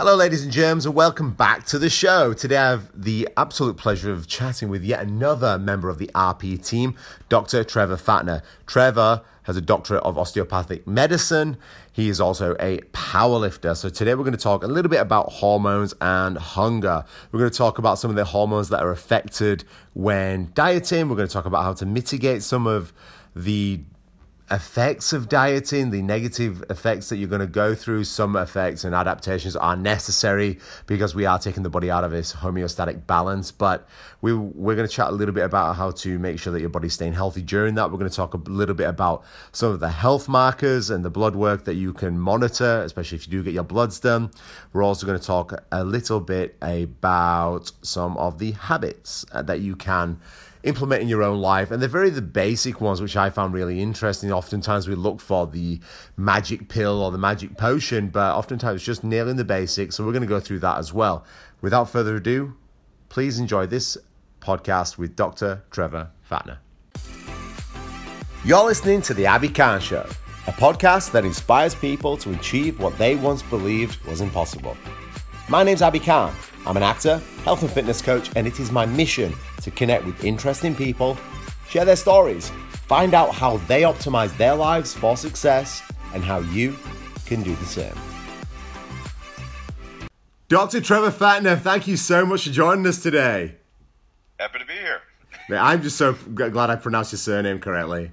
Hello, ladies and germs, and welcome back to the show. Today, I have the absolute pleasure of chatting with yet another member of the RP team, Dr. Trevor Pfaendtner. Trevor has a doctorate of osteopathic medicine. He is also a powerlifter. So, today, we're going to talk a little bit about hormones and hunger. We're going to talk about some of the hormones that are affected when dieting. We're going to talk about how to mitigate some of the effects of dieting, the negative effects that you're going to go through, some effects and adaptations are necessary because we are taking the body out of this homeostatic balance. But we, we're going to chat a little bit about how to make sure that your body's staying healthy during that. We're going to talk a little bit about some of the health markers and the blood work that you can monitor, especially if you do get your bloods done. We're also going to talk a little bit about some of the habits uh, that you can implement in your own life. And they're very the basic ones, which I found really interesting. Oftentimes we look for the magic pill or the magic potion, but oftentimes it's just nailing the basics. So we're going to go through that as well. Without further ado, please enjoy this podcast with Dr. Trevor Pfaendtner. You're listening to The Abi Khan Show, a podcast that inspires people to achieve what they once believed was impossible. My name's Abi Khan. I'm an actor, health and fitness coach, and it is my mission to connect with interesting people, share their stories, find out how they optimize their lives for success, and how you can do the same. Dr. Trevor Pfaendtner, thank you so much for joining us today. Happy to be here. I'm just so glad I pronounced your surname correctly.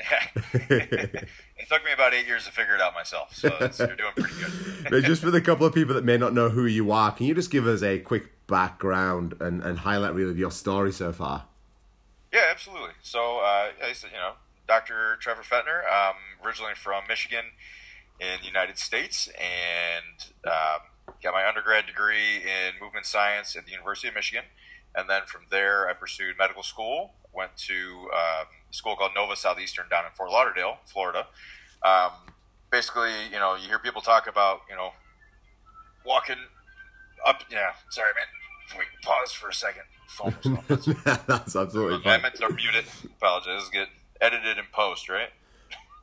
it took me about eight years to figure it out myself, so you're doing pretty good. but just for the couple of people that may not know who you are, can you just give us a quick background and, and highlight really your story so far? Yeah, absolutely. So, uh, you know, Dr. Trevor Pfaendtner, um, originally from Michigan in the United States, and um, got my undergrad degree in movement science at the University of Michigan. And then from there, I pursued medical school, went to um, school called Nova Southeastern down in Fort Lauderdale, Florida. Um, basically, you know, you hear people talk about, you know, walking up. Yeah, sorry, man. Wait, pause for a second. Phone That's absolutely fine. I meant to mute it. Apologize. Get edited in post, right?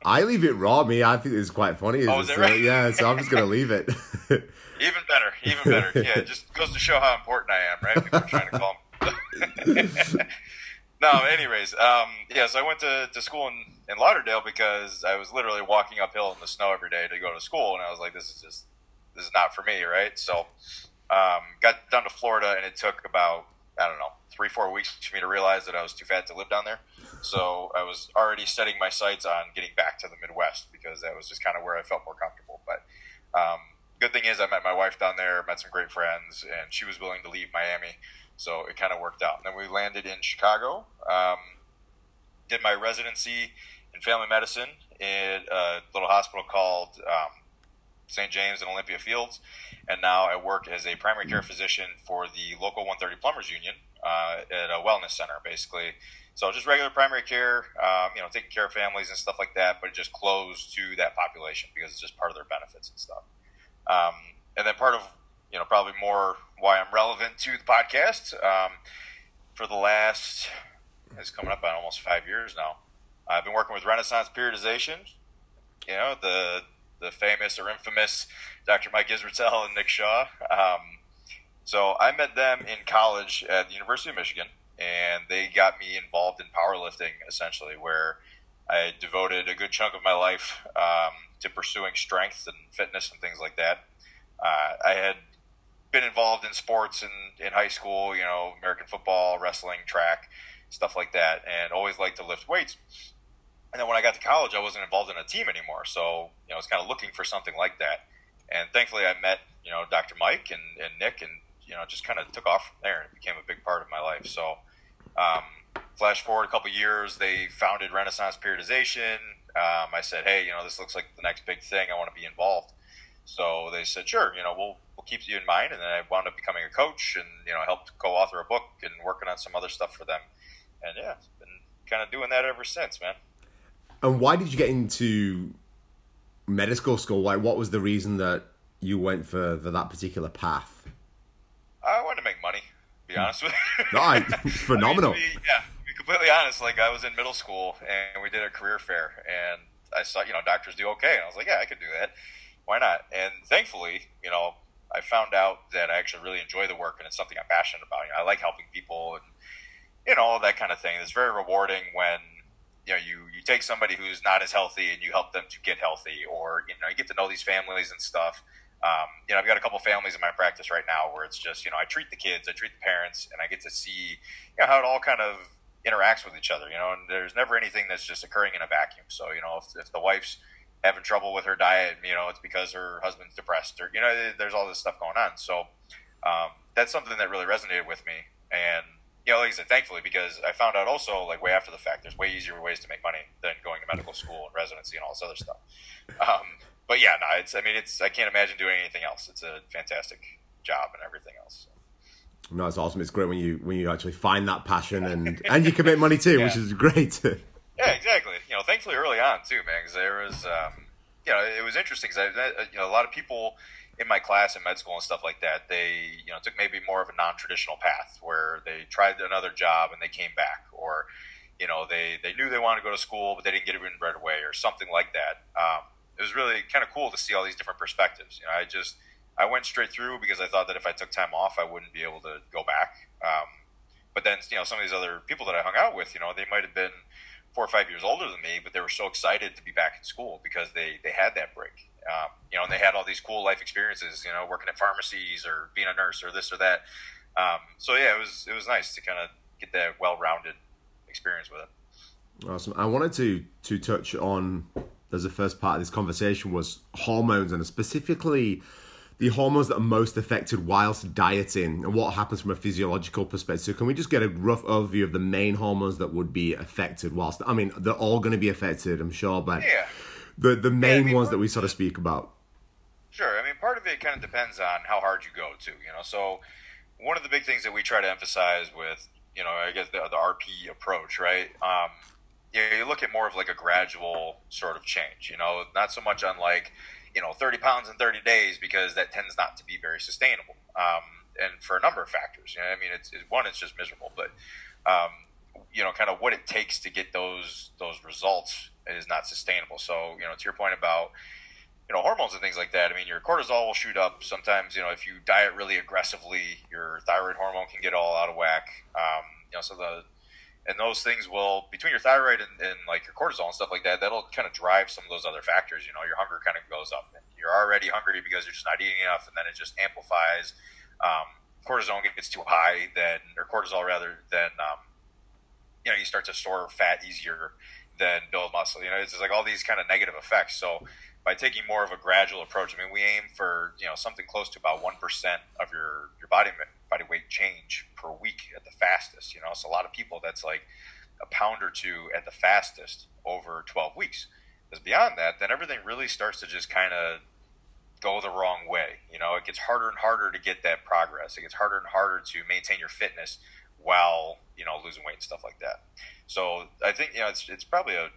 I leave it raw. Me, I think it's quite funny. Oh, is it right? yeah, so I'm just gonna leave it. even better, even better. Yeah, it just goes to show how important I am, right? People are trying to call. no, anyways, um, yeah, so I went to, to school in, in Lauderdale because I was literally walking uphill in the snow every day to go to school, and I was like, this is just this is not for me, right? So, um, got down to Florida, and it took about I don't know three four weeks for me to realize that I was too fat to live down there. So I was already setting my sights on getting back to the Midwest because that was just kind of where I felt more comfortable. But um, good thing is I met my wife down there, met some great friends, and she was willing to leave Miami so it kind of worked out. And then we landed in Chicago. Um, did my residency in family medicine in a little hospital called um, St. James and Olympia Fields. And now I work as a primary care physician for the local 130 Plumbers Union uh, at a wellness center, basically. So just regular primary care, um, you know, taking care of families and stuff like that, but just closed to that population because it's just part of their benefits and stuff. Um, and then part of you know, probably more why I'm relevant to the podcast. Um, for the last, it's coming up on almost five years now. I've been working with Renaissance Periodization. You know, the the famous or infamous Dr. Mike Israetel and Nick Shaw. Um, so I met them in college at the University of Michigan, and they got me involved in powerlifting, essentially, where I devoted a good chunk of my life um, to pursuing strength and fitness and things like that. Uh, I had been involved in sports in, in high school, you know, American football, wrestling, track, stuff like that, and always liked to lift weights. And then when I got to college, I wasn't involved in a team anymore. So, you know, I was kind of looking for something like that. And thankfully, I met, you know, Dr. Mike and, and Nick, and, you know, just kind of took off from there and it became a big part of my life. So, um, flash forward a couple years, they founded Renaissance Periodization. Um, I said, hey, you know, this looks like the next big thing. I want to be involved. So they said, sure, you know, we'll we'll keep you in mind. And then I wound up becoming a coach, and you know, helped co-author a book and working on some other stuff for them. And yeah, it's been kind of doing that ever since, man. And why did you get into medical school? Like, what was the reason that you went for, for that particular path? I wanted to make money. To be honest with you, no, phenomenal. I mean, be, yeah, to be completely honest. Like, I was in middle school and we did a career fair, and I saw you know doctors do okay, and I was like, yeah, I could do that why not? And thankfully, you know, I found out that I actually really enjoy the work and it's something I'm passionate about. You know, I like helping people and you know all that kind of thing. It's very rewarding when you know you you take somebody who's not as healthy and you help them to get healthy, or you know you get to know these families and stuff. Um, you know, I've got a couple families in my practice right now where it's just you know I treat the kids, I treat the parents, and I get to see you know how it all kind of interacts with each other. You know, and there's never anything that's just occurring in a vacuum. So you know, if, if the wife's having trouble with her diet, you know, it's because her husband's depressed, or you know, there's all this stuff going on. So um, that's something that really resonated with me, and you know, like I said, thankfully, because I found out also, like way after the fact, there's way easier ways to make money than going to medical school and residency and all this other stuff. Um, but yeah, no, it's. I mean, it's. I can't imagine doing anything else. It's a fantastic job and everything else. No, it's awesome. It's great when you when you actually find that passion and and you can make money too, yeah. which is great. yeah, exactly. You know, thankfully early on too, man, because there was, um, you know, it was interesting because you know a lot of people in my class in med school and stuff like that, they you know took maybe more of a non-traditional path where they tried another job and they came back, or you know they they knew they wanted to go to school but they didn't get it in right away, or something like that. Um, it was really kind of cool to see all these different perspectives. You know, I just I went straight through because I thought that if I took time off, I wouldn't be able to go back. Um, but then you know some of these other people that I hung out with, you know, they might have been four or five years older than me, but they were so excited to be back in school because they they had that break. Um, you know, and they had all these cool life experiences. You know, working at pharmacies or being a nurse or this or that. Um, so yeah, it was it was nice to kind of get that well rounded experience with it. Awesome. I wanted to to touch on as the first part of this conversation was hormones and specifically the hormones that are most affected whilst dieting and what happens from a physiological perspective. So can we just get a rough overview of the main hormones that would be affected whilst I mean they're all going to be affected, I'm sure, but yeah. the the main yeah, I mean, ones that we sort of speak about. Sure. I mean, part of it kind of depends on how hard you go to, you know. So one of the big things that we try to emphasize with, you know, I guess the, the RP approach, right? Um, you, know, you look at more of like a gradual sort of change, you know, not so much on like, you know, 30 pounds in 30 days because that tends not to be very sustainable. Um, and for a number of factors, you know, I mean, it's, it's one, it's just miserable, but, um, you know, kind of what it takes to get those, those results is not sustainable. So, you know, to your point about, you know, hormones and things like that. I mean, your cortisol will shoot up. Sometimes, you know, if you diet really aggressively, your thyroid hormone can get all out of whack. Um, you know, so the and those things will between your thyroid and, and, like your cortisol and stuff like that that'll kind of drive some of those other factors you know your hunger kind of goes up and you're already hungry because you're just not eating enough and then it just amplifies um, cortisol gets too high then or cortisol rather then um, you know you start to store fat easier than build muscle you know it's like all these kind of negative effects so by taking more of a gradual approach. I mean, we aim for you know something close to about one percent of your your body body weight change per week at the fastest. You know, it's a lot of people that's like a pound or two at the fastest over twelve weeks. Because beyond that, then everything really starts to just kind of go the wrong way. You know, it gets harder and harder to get that progress. It gets harder and harder to maintain your fitness while you know losing weight and stuff like that. So I think you know it's it's probably a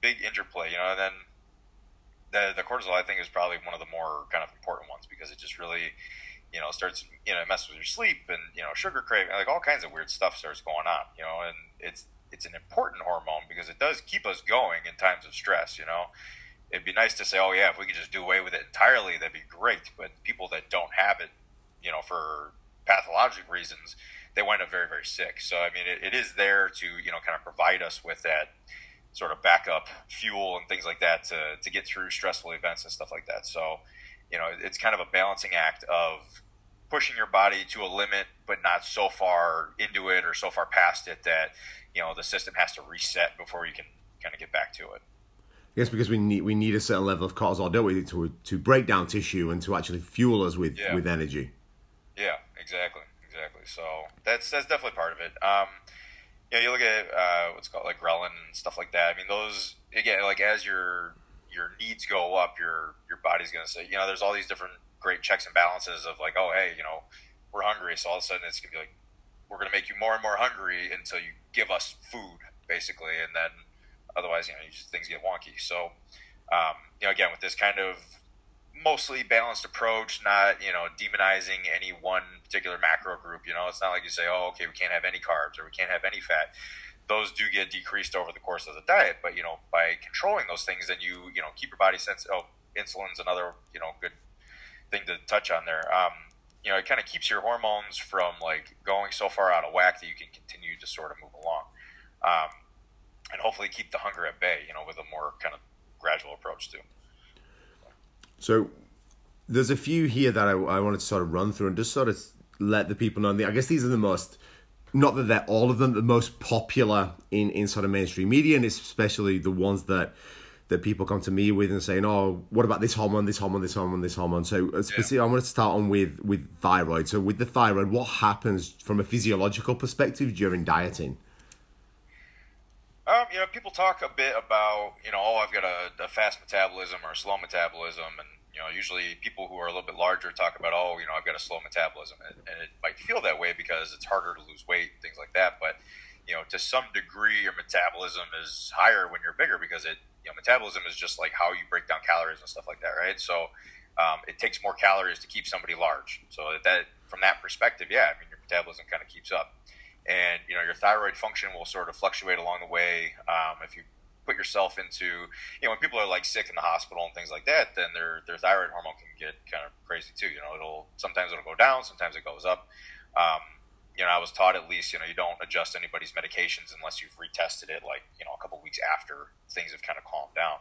big interplay. You know, and then the the cortisol I think is probably one of the more kind of important ones because it just really you know starts you know messes with your sleep and you know sugar craving like all kinds of weird stuff starts going on you know and it's it's an important hormone because it does keep us going in times of stress you know it'd be nice to say oh yeah if we could just do away with it entirely that'd be great but people that don't have it you know for pathologic reasons they wind up very very sick so i mean it, it is there to you know kind of provide us with that sort of backup fuel and things like that to, to get through stressful events and stuff like that. So, you know, it's kind of a balancing act of pushing your body to a limit, but not so far into it or so far past it that, you know, the system has to reset before you can kind of get back to it. Yes, because we need we need a certain level of cortisol, don't we, to to break down tissue and to actually fuel us with, yeah. with energy. Yeah, exactly, exactly. So that's that's definitely part of it. Um, you know, you look at uh, what's called like ghrelin and stuff like that. I mean, those again, like as your your needs go up, your your body's going to say, you know, there's all these different great checks and balances of like, oh, hey, you know, we're hungry, so all of a sudden it's to be like, we're to make you more and more hungry until you give us food, basically, and then otherwise, you know, just, things get wonky. So, um, you know, again, with this kind of mostly balanced approach, not you know demonizing any one particular macro group. You know, it's not like you say, oh, okay, we can't have any carbs or we can't have any fat. Those do get decreased over the course of the diet, but you know, by controlling those things, then you you know keep your body sense. Oh, insulin's another you know good thing to touch on there. Um, you know, it kind of keeps your hormones from like going so far out of whack that you can continue to sort of move along, um, and hopefully keep the hunger at bay. You know, with a more kind of gradual approach too. So there's a few here that I, I wanted to sort of run through and just sort of let the people know. I guess these are the most, not that they're all of them, the most popular in, in sort of mainstream media, and especially the ones that that people come to me with and saying, "Oh, what about this hormone, this hormone, this hormone, this hormone?" So, uh, specifically, yeah. I want to start on with with thyroid. So, with the thyroid, what happens from a physiological perspective during dieting? Um, you know, people talk a bit about, you know, oh, I've got a, a fast metabolism or a slow metabolism, and you know, usually people who are a little bit larger talk about, oh, you know, I've got a slow metabolism, and, and it might feel that way because it's harder to lose weight, things like that. But you know, to some degree, your metabolism is higher when you're bigger because it, you know, metabolism is just like how you break down calories and stuff like that, right? So um, it takes more calories to keep somebody large. So that from that perspective, yeah, I mean, your metabolism kind of keeps up, and you know, your thyroid function will sort of fluctuate along the way. Um, if you put yourself into, you know, when people are like sick in the hospital and things like that, then their their thyroid hormone can get kind of crazy too. You know, it'll sometimes it'll go down, sometimes it goes up. Um, you know, I was taught at least, you know, you don't adjust anybody's medications unless you've retested it, like you know, a couple weeks after things have kind of calmed down.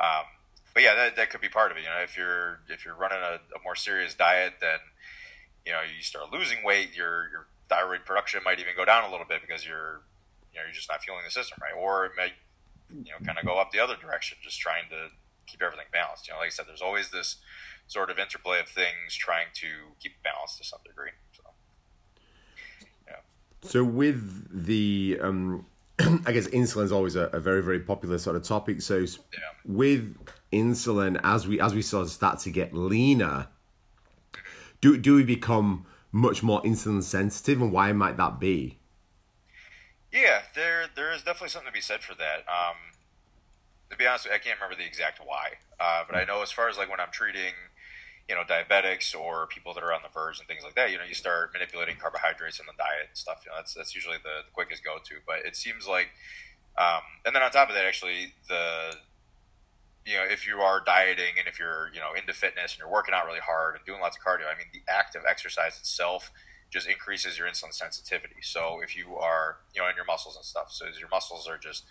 Um, but yeah, that, that could be part of it. You know, if you're if you're running a, a more serious diet, then you know you start losing weight, your your thyroid production might even go down a little bit because you're you know you're just not fueling the system right, or it may you know, kind of go up the other direction, just trying to keep everything balanced. You know, like I said, there's always this sort of interplay of things trying to keep balanced to some degree. So, with the, um, I guess insulin is always a, a, very very popular sort of topic. So yeah. with insulin, as we as we sort of start to get leaner, do do we become much more insulin sensitive, and why might that be? Yeah, there there is definitely something to be said for that. Um, to be honest, I can't remember the exact why, uh, but I know as far as like when I'm treating, you know, diabetics or people that are on the verge and things like that, you know, you start manipulating carbohydrates in the diet and stuff. You know, that's that's usually the, the quickest go to. But it seems like, um, and then on top of that, actually the you know, if you are dieting and if you're, you know, into fitness and you're working out really hard and doing lots of cardio, I mean, the act of exercise itself just increases your insulin sensitivity. So if you are, you know, in your muscles and stuff, so as your muscles are just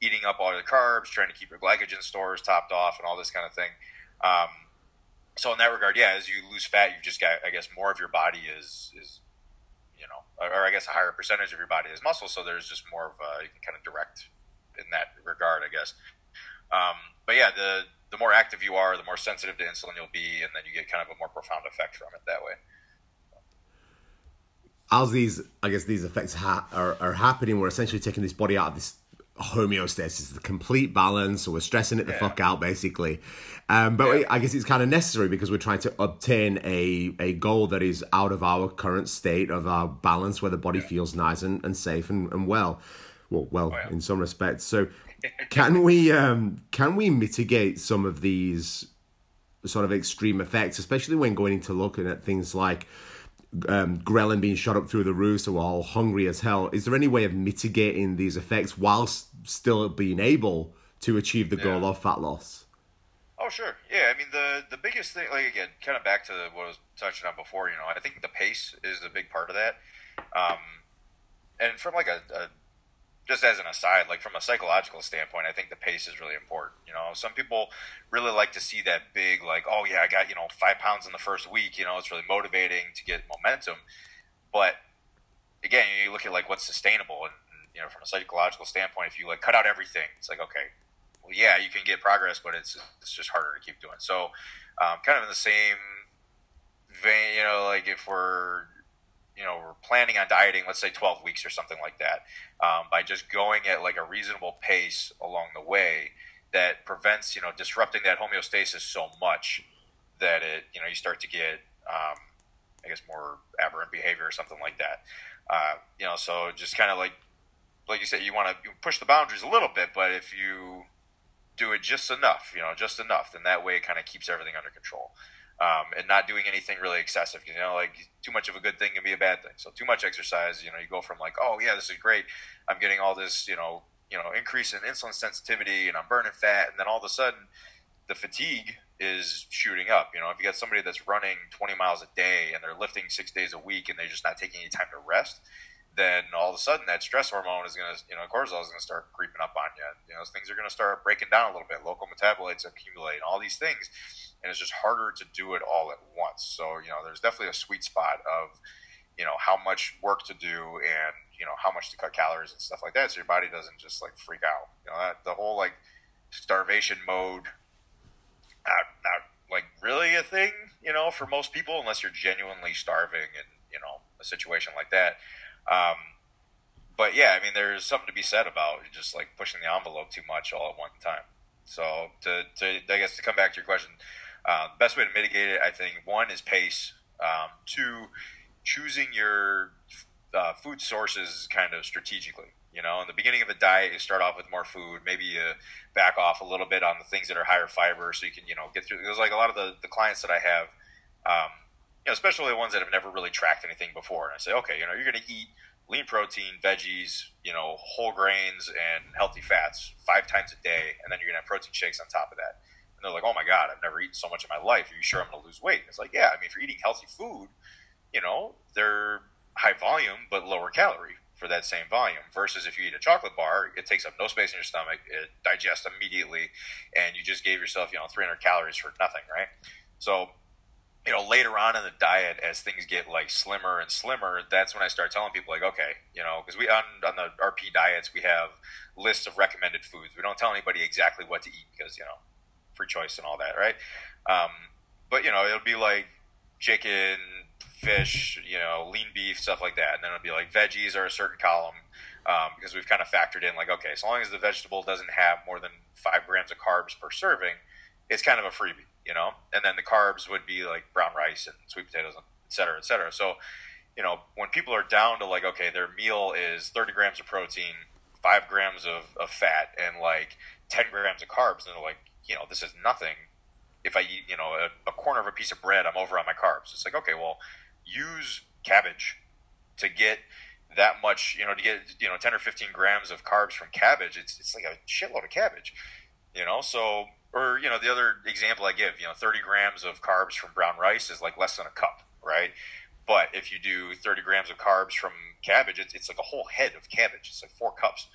eating up all the carbs, trying to keep your glycogen stores topped off, and all this kind of thing. Um, so in that regard, yeah, as you lose fat, you've just got, I guess, more of your body is is, you know, or, I guess a higher percentage of your body is muscle. So there's just more of a you can kind of direct in that regard, I guess. Um, but yeah, the the more active you are, the more sensitive to insulin you'll be, and then you get kind of a more profound effect from it that way as these, I guess, these effects ha- are, are happening, we're essentially taking this body out of this homeostasis, the complete balance, so we're stressing it the yeah. fuck out, basically. Um, but yeah. I guess it's kind of necessary because we're trying to obtain a, a goal that is out of our current state of our balance, where the body yeah. feels nice and, and safe and, and well. Well, well, oh, in some respects. So, can we um, can we mitigate some of these sort of extreme effects, especially when going into looking at things like um, ghrelin being shot up through the roof, so we're all hungry as hell. Is there any way of mitigating these effects whilst still being able to achieve the goal of fat loss? Oh, sure. Yeah, I mean the the biggest thing, like again, kind of back to what I was touching on before. You know, I think the pace is a big part of that. Um, and from like a, a just as an aside, like from a psychological standpoint, I think the pace is really important. You know, some people really like to see that big, like, oh yeah, I got you know five pounds in the first week. You know, it's really motivating to get momentum. But again, you look at like what's sustainable, and you know, from a psychological standpoint, if you like cut out everything, it's like okay, well, yeah, you can get progress, but it's it's just harder to keep doing. So, um, kind of in the same vein, you know, like if we're you know we're planning on dieting let's say 12 weeks or something like that um, by just going at like a reasonable pace along the way that prevents you know disrupting that homeostasis so much that it you know you start to get um, i guess more aberrant behavior or something like that. Uh, you know so just kind of like like you said you want to push the boundaries a little bit but if you do it just enough you know just enough then that way it kind of keeps everything under control um, and not doing anything really excessive. You know, like too much of a good thing can be a bad thing. So too much exercise, you know, you go from like, oh yeah, this is great. I'm getting all this, you know, you know, increase in insulin sensitivity, and I'm burning fat, and then all of a sudden, the fatigue is shooting up. You know, if you got somebody that's running 20 miles a day and they're lifting six days a week and they're just not taking any time to rest, then all of a sudden that stress hormone is going to, you know, cortisol is going to start creeping up on you. You know, things are going to start breaking down a little bit. Local metabolites accumulate, all these things, and it's just harder to do it all at once. So, you know, there's definitely a sweet spot of, you know, how much work to do and you know how much to cut calories and stuff like that, so your body doesn't just like freak out. You know, that, the whole like starvation mode, not not like really a thing. You know, for most people, unless you're genuinely starving in you know a situation like that. Um, but yeah, I mean, there's something to be said about just like pushing the envelope too much all at one time. So to, to I guess to come back to your question, uh, the best way to mitigate it, I think, one is pace. Um, two, choosing your uh, food sources kind of strategically. You know, in the beginning of a diet, you start off with more food. Maybe you back off a little bit on the things that are higher fiber, so you can you know get through. Because like a lot of the, the clients that I have, um, you know, especially the ones that have never really tracked anything before, and I say, okay, you know, you're going to eat lean protein, veggies, you know, whole grains and healthy fats five times a day, and then you're gonna have protein shakes on top of that. And they're like, "Oh my god, I've never eaten so much in my life. Are you sure I'm gonna lose weight?" it's like, yeah, I mean, if you're eating healthy food, you know, they're high volume but lower calorie for that same volume. Versus if you eat a chocolate bar, it takes up no space in your stomach, it digests immediately, and you just gave yourself, you know, 300 calories for nothing, right? So, you know, later on in the diet, as things get like slimmer and slimmer, that's when I start telling people, like, okay, you know, because we on on the RP diets, we have lists of recommended foods. We don't tell anybody exactly what to eat because you know, free choice and all that, right? Um, but you know, it'll be like chicken, fish, you know, lean beef, stuff like that. And then it'll be like veggies are a certain column um, because we've kind of factored in like, okay, so long as the vegetable doesn't have more than five grams of carbs per serving, it's kind of a freebie, you know. And then the carbs would be like brown rice and sweet potatoes, et cetera, et cetera. So, you know, when people are down to like, okay, their meal is 30 grams of protein, five grams of, of fat, and like 10 grams of carbs, and they're like, you know, this is nothing if I eat, you know, a, a, corner of a piece of bread, I'm over on my carbs. It's like, okay, well, use cabbage to get that much, you know, to get, you know, 10 or 15 grams of carbs from cabbage. It's, it's like a shitload of cabbage, you know? So, or, you know, the other example I give, you know, 30 grams of carbs from brown rice is like less than a cup, right? But if you do 30 grams of carbs from cabbage, it's, it's like a whole head of cabbage. It's like four cups.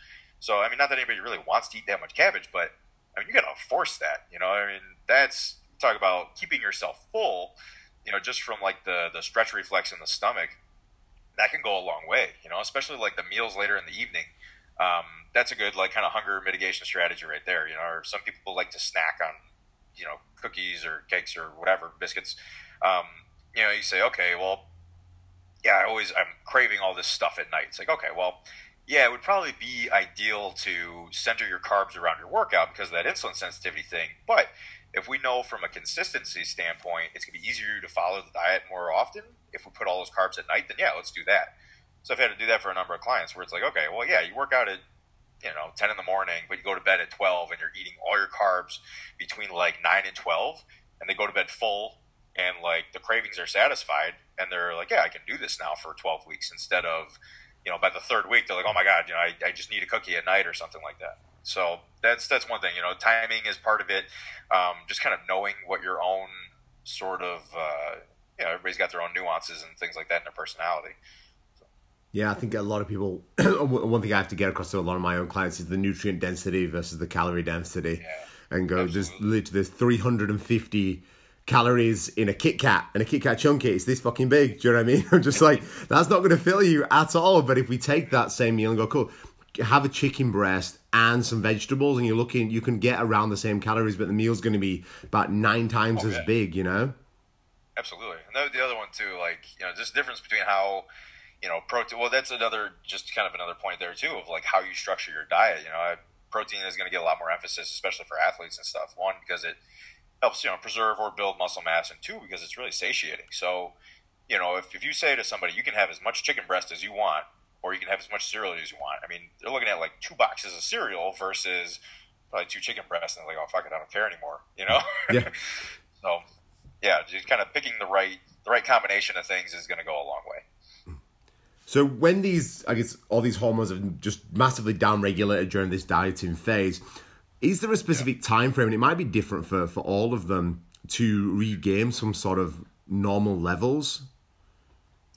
So, I mean, not that anybody really wants to eat that much cabbage, but I mean, you got to force that, you know? I mean, that's talk about keeping yourself full, you know, just from like the the stretch reflex in the stomach, that can go a long way. You know, especially like the meals later in the evening. Um, that's a good like kind of hunger mitigation strategy right there. You know, or some people like to snack on, you know, cookies or cakes or whatever biscuits. Um, you know, you say, okay, well, yeah, I always I'm craving all this stuff at night. It's like, okay, well, yeah, it would probably be ideal to center your carbs around your workout because of that insulin sensitivity thing. But if we know from a consistency standpoint, it's going to be easier to follow the diet more often if we put all those carbs at night, then yeah, let's do that. So I've had to do that for a number of clients where it's like, okay, well, yeah, you work out at you know 10 in the morning, but you go to bed at 12 and you're eating all your carbs between like 9 and 12, and they go to bed full and like the cravings are satisfied, and they're like, yeah, I can do this now for 12 weeks instead of you know by the third week they're like, oh my god, you know, I, I just need a cookie at night or something like that. So that's that's one thing. You know, timing is part of it. Um, just kind of knowing what your own sort of uh, you know everybody's got their own nuances and things like that in their personality. Yeah, I think a lot of people. one thing I have to get across to a lot of my own clients is the nutrient density versus the calorie density, yeah, and go absolutely. there's there's 350 calories in a Kit Kat and a Kit Kat chunky. It's this fucking big. Do you know what I mean? I'm just like that's not going to fill you at all. But if we take that same meal and go, cool, have a chicken breast and some vegetables, and you're looking, you can get around the same calories, but the meal's going to be about nine times oh, as yeah. big. You know. Absolutely, and the other one too, like you know, just difference between how you know protein. Well, that's another just kind of another point there too of like how you structure your diet. You know, protein is going to get a lot more emphasis, especially for athletes and stuff. One because it helps you know preserve or build muscle mass, and two because it's really satiating. So, you know, if if you say to somebody, you can have as much chicken breast as you want or you can have as much cereal as you want. I mean, they're looking at like two boxes of cereal versus probably two chicken breasts, and they're like, "Oh fuck it, I don't care anymore," you know. Yeah. so, yeah, just kind of picking the right the right combination of things is going to go a long way. So when these, I guess, all these hormones have just massively downregulated during this dieting phase, is there a specific yeah. time frame? And it might be different for for all of them to regain some sort of normal levels?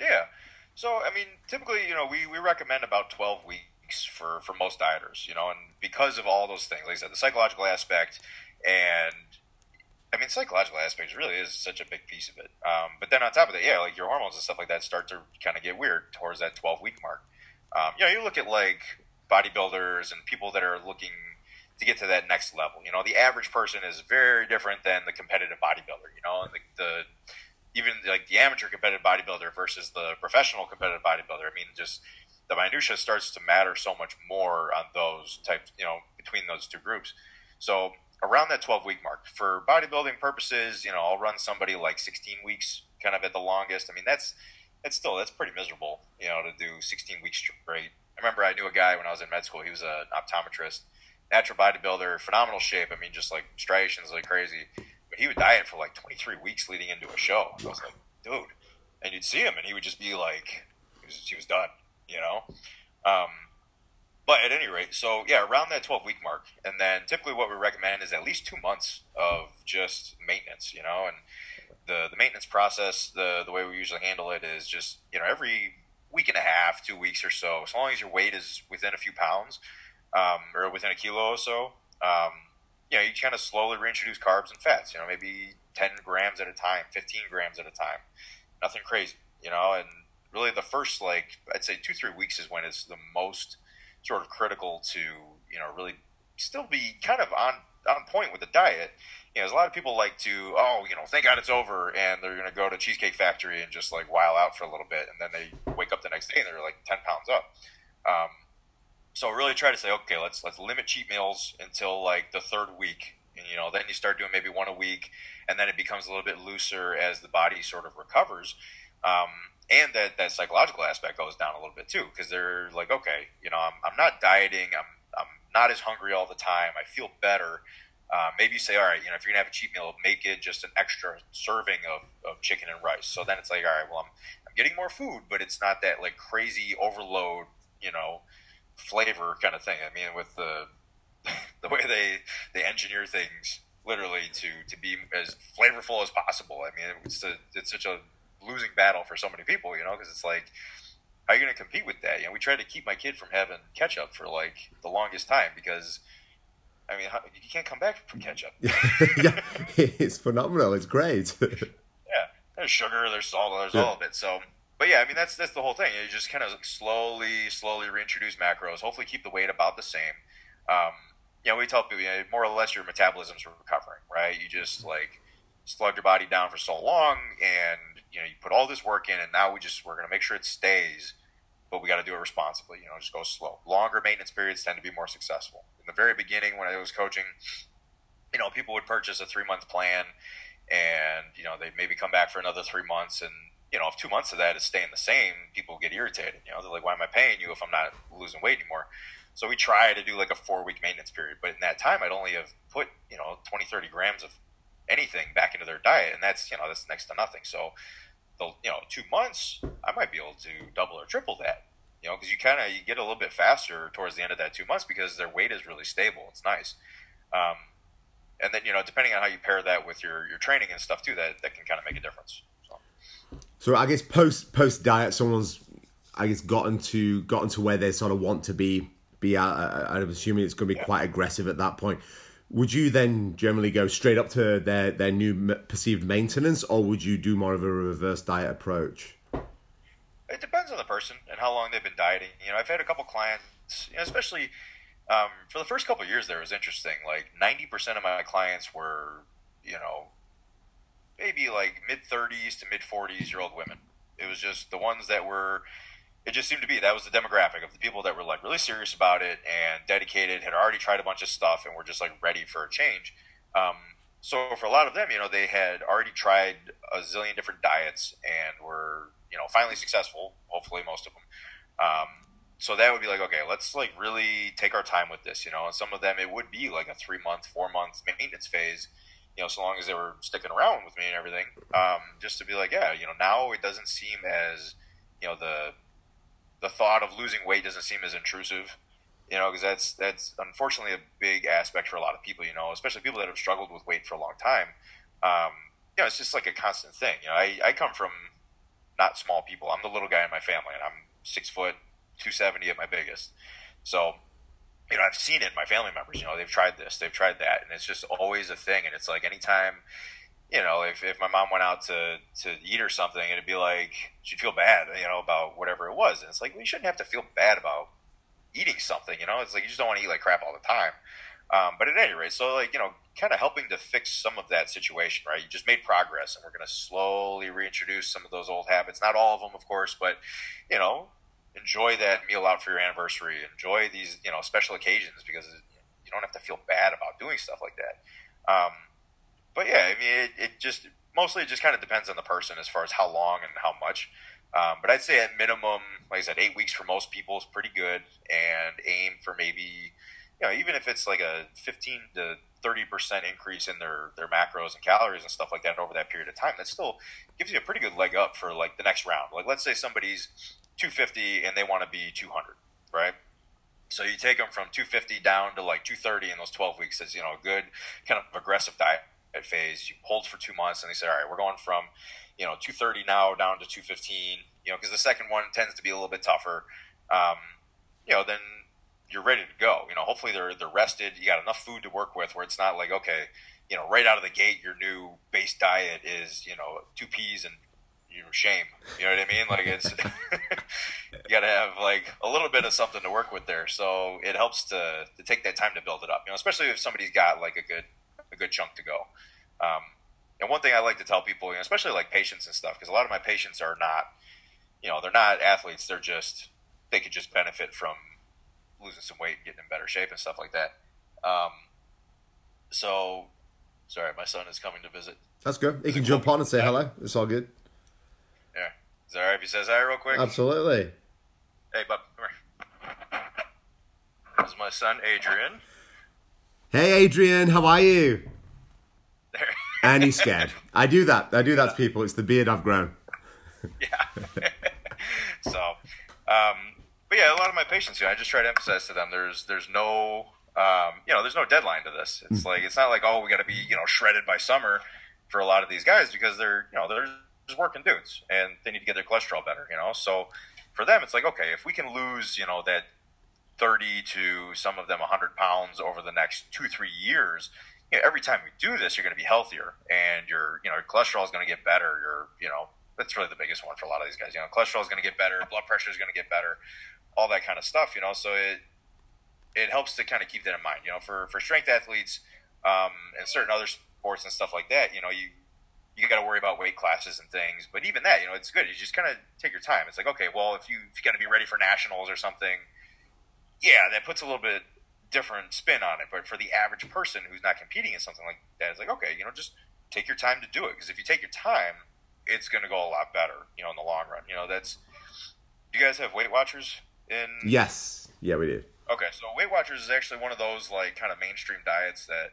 Yeah. So, I mean, typically, you know, we, we recommend about 12 weeks for, for most dieters, you know, and because of all those things, like I said, the psychological aspect and I mean, psychological aspects really is such a big piece of it. Um, but then on top of that, yeah, like your hormones and stuff like that start to kind of get weird towards that 12 week mark. Um, you know, you look at like bodybuilders and people that are looking to get to that next level. You know, the average person is very different than the competitive bodybuilder. You know, and the, the even like the amateur competitive bodybuilder versus the professional competitive bodybuilder. I mean, just the minutia starts to matter so much more on those types. You know, between those two groups. So around that 12 week mark for bodybuilding purposes, you know, I'll run somebody like 16 weeks, kind of at the longest. I mean, that's that's still that's pretty miserable, you know, to do 16 weeks straight. I remember I knew a guy when I was in med school. He was an optometrist, natural bodybuilder, phenomenal shape. I mean, just like striations like crazy. But he would diet for like 23 weeks leading into a show. I was like, dude. And you'd see him, and he would just be like, he was, he was done, you know. Um, but at any rate, so yeah, around that 12 week mark. And then typically what we recommend is at least two months of just maintenance, you know, and the, the maintenance process, the, the way we usually handle it is just, you know, every week and a half, two weeks or so, as long as your weight is within a few pounds um, or within a kilo or so, um, you know, you kind of slowly reintroduce carbs and fats, you know, maybe 10 grams at a time, 15 grams at a time, nothing crazy, you know, and really the first, like, I'd say two, three weeks is when it's the most sort of critical to you know really still be kind of on on point with the diet. You know, a lot of people like to, oh, you know, thank God it's over, and they're going to go to Cheesecake Factory and just like while out for a little bit, and then they wake up the next day and they're like ten pounds up. Um, so really try to say, okay, let's let's limit cheat meals until like the third week, and you know, then you start doing maybe one a week, and then it becomes a little bit looser as the body sort of recovers. Um, and that that psychological aspect goes down a little bit too because they're like okay you know I'm, I'm not dieting I'm, I'm not as hungry all the time i feel better uh, maybe you say all right you know if you're gonna have a cheat meal make it just an extra serving of, of chicken and rice so then it's like all right well I'm, I'm getting more food but it's not that like crazy overload you know flavor kind of thing i mean with the the way they they engineer things literally to to be as flavorful as possible i mean it's a, it's such a losing battle for so many people, you know, because it's like, how are you going to compete with that? You know, we tried to keep my kid from having ketchup for like the longest time because, I mean, how, you can't come back from ketchup. yeah, it's phenomenal. It's great. yeah, there's sugar, there's salt, there's yeah. all of it. So, but yeah, I mean, that's that's the whole thing. You just kind of slowly, slowly reintroduce macros. Hopefully, keep the weight about the same. Um, you know, we tell people, you know, more or less, your metabolism's recovering, right? You just like slug your body down for so long, and you know, you put all this work in, and now we just we're going to make sure it stays, but we got to do it responsibly. You know, just go slow. Longer maintenance periods tend to be more successful. In the very beginning, when I was coaching, you know, people would purchase a three month plan, and you know, they maybe come back for another three months, and you know, if two months of that is staying the same, people get irritated. You know, they're like, why am I paying you if I'm not losing weight anymore? So we try to do like a four week maintenance period, but in that time, I'd only have put you know 20, 30 grams of anything back into their diet, and that's you know that's next to nothing. So the you know two months, I might be able to double or triple that. You know, because you kind of you get a little bit faster towards the end of that two months because their weight is really stable. It's nice. Um, and then you know, depending on how you pair that with your your training and stuff too, that that can kind of make a difference. So, I guess post post diet, someone's I guess gotten to gotten to where they sort of want to be be at. I'm assuming it's going to be yeah. quite aggressive at that point would you then generally go straight up to their their new perceived maintenance, or would you do more of a reverse diet approach? It depends on the person and how long they've been dieting. You know, I've had a couple clients, you know, especially um, for the first couple years. There was interesting. Like ninety percent of my clients were, you know, maybe like mid thirties to mid forties year old women. It was just the ones that were it just seemed to be that was the demographic of the people that were like really serious about it and dedicated, had already tried a bunch of stuff, and were just like ready for a change. Um, so for a lot of them, you know, they had already tried a zillion different diets and were you know finally successful. Hopefully, most of them. Um, so that would be like, okay, let's like really take our time with this, you know. And some of them, it would be like a three month, four month maintenance phase, you know, so long as they were sticking around with me and everything, um, just to be like, yeah, you know, now it doesn't seem as, you know, the the thought of losing weight doesn't seem as intrusive, you know, because that's that's unfortunately a big aspect for a lot of people, you know, especially people that have struggled with weight for a long time. um, you know, it's just like a constant thing. You know, I, I come from not small people. I'm the little guy in my family, and I'm six foot, two seventy at my biggest. So, you know, I've seen it my family members. You know, they've tried this, they've tried that, and it's just always a thing. And it's like anytime, you know, if, if my mom went out to to eat or something, it'd be like she'd feel bad, you know, about whatever it was. And it's like well, shouldn't have to feel bad about eating something. You know, it's like you just don't want to eat like crap all the time. Um, but at any rate, so like you know, kind of helping to fix some of that situation, right? You just made progress, and we're going to slowly reintroduce some of those old habits. Not all of them, of course, but you know, enjoy that meal out for your anniversary. Enjoy these you know special occasions because you don't have to feel bad about doing stuff like that. Um, but yeah, I mean, it, it just mostly it just kind of depends on the person as far as how long and how much. Um, but I'd say at minimum, like I said, eight weeks for most people is pretty good, and aim for maybe you know, even if it's like a 15 to 30% increase in their, their macros and calories and stuff like that over that period of time, that still gives you a pretty good leg up for like the next round. Like, let's say somebody's 250 and they want to be 200, right? So you take them from 250 down to like 230 in those 12 weeks as, you know, a good kind of aggressive diet phase. You hold for two months and they say, all right, we're going from, you know, 230 now down to 215, you know, because the second one tends to be a little bit tougher. Um, you know, then you're ready to go. You know, hopefully they're they're rested. You got enough food to work with where it's not like okay, you know, right out of the gate your new base diet is you know two peas and you know shame. You know what I mean? Like it's you got to have like a little bit of something to work with there. So it helps to to take that time to build it up. You know, especially if somebody's got like a good a good chunk to go. Um, and one thing I like to tell people, you know, especially like patients and stuff, because a lot of my patients are not, you know, they're not athletes. They're just they could just benefit from losing some weight, getting in better shape, and stuff like that. Um, so, sorry, my son is coming to visit. That's good. He can jump on and say hello. It's all good. Is that all right if he says hi real quick? Absolutely. Hey, bub, come here. This is my son, Adrian. Hey, Adrian, how are you? There. And he's scared. I do that. I do that to people. It's the beard I've grown. yeah. so, um, but yeah, a lot of my patients, you know, I just try to emphasize to them there's there's no um, you know there's no deadline to this. It's mm like it's not like oh we got to be you know shredded by summer for a lot of these guys because they're you know they're just working dudes and they need to get their cholesterol better. You know, so for them it's like okay if we can lose you know that 30 to some of them 100 pounds over the next two three years you know, every time we do this you're going to be healthier and your you know your cholesterol is going to get better your you know that's really the biggest one for a lot of these guys you know cholesterol is going to get better blood pressure is going to get better all that kind of stuff, you know. So it it helps to kind of keep that in mind, you know. For for strength athletes um, and certain other sports and stuff like that, you know, you you got to worry about weight classes and things. But even that, you know, it's good. You just kind of take your time. It's like, okay, well, if you if you got to be ready for nationals or something, yeah, that puts a little bit different spin on it. But for the average person who's not competing in something like that, it's like, okay, you know, just take your time to do it. Because if you take your time, it's going to go a lot better, you know, in the long run. You know, that's. Do you guys have Weight Watchers? in Yes. Yeah, we do. Okay, so Weight Watchers is actually one of those like kind of mainstream diets that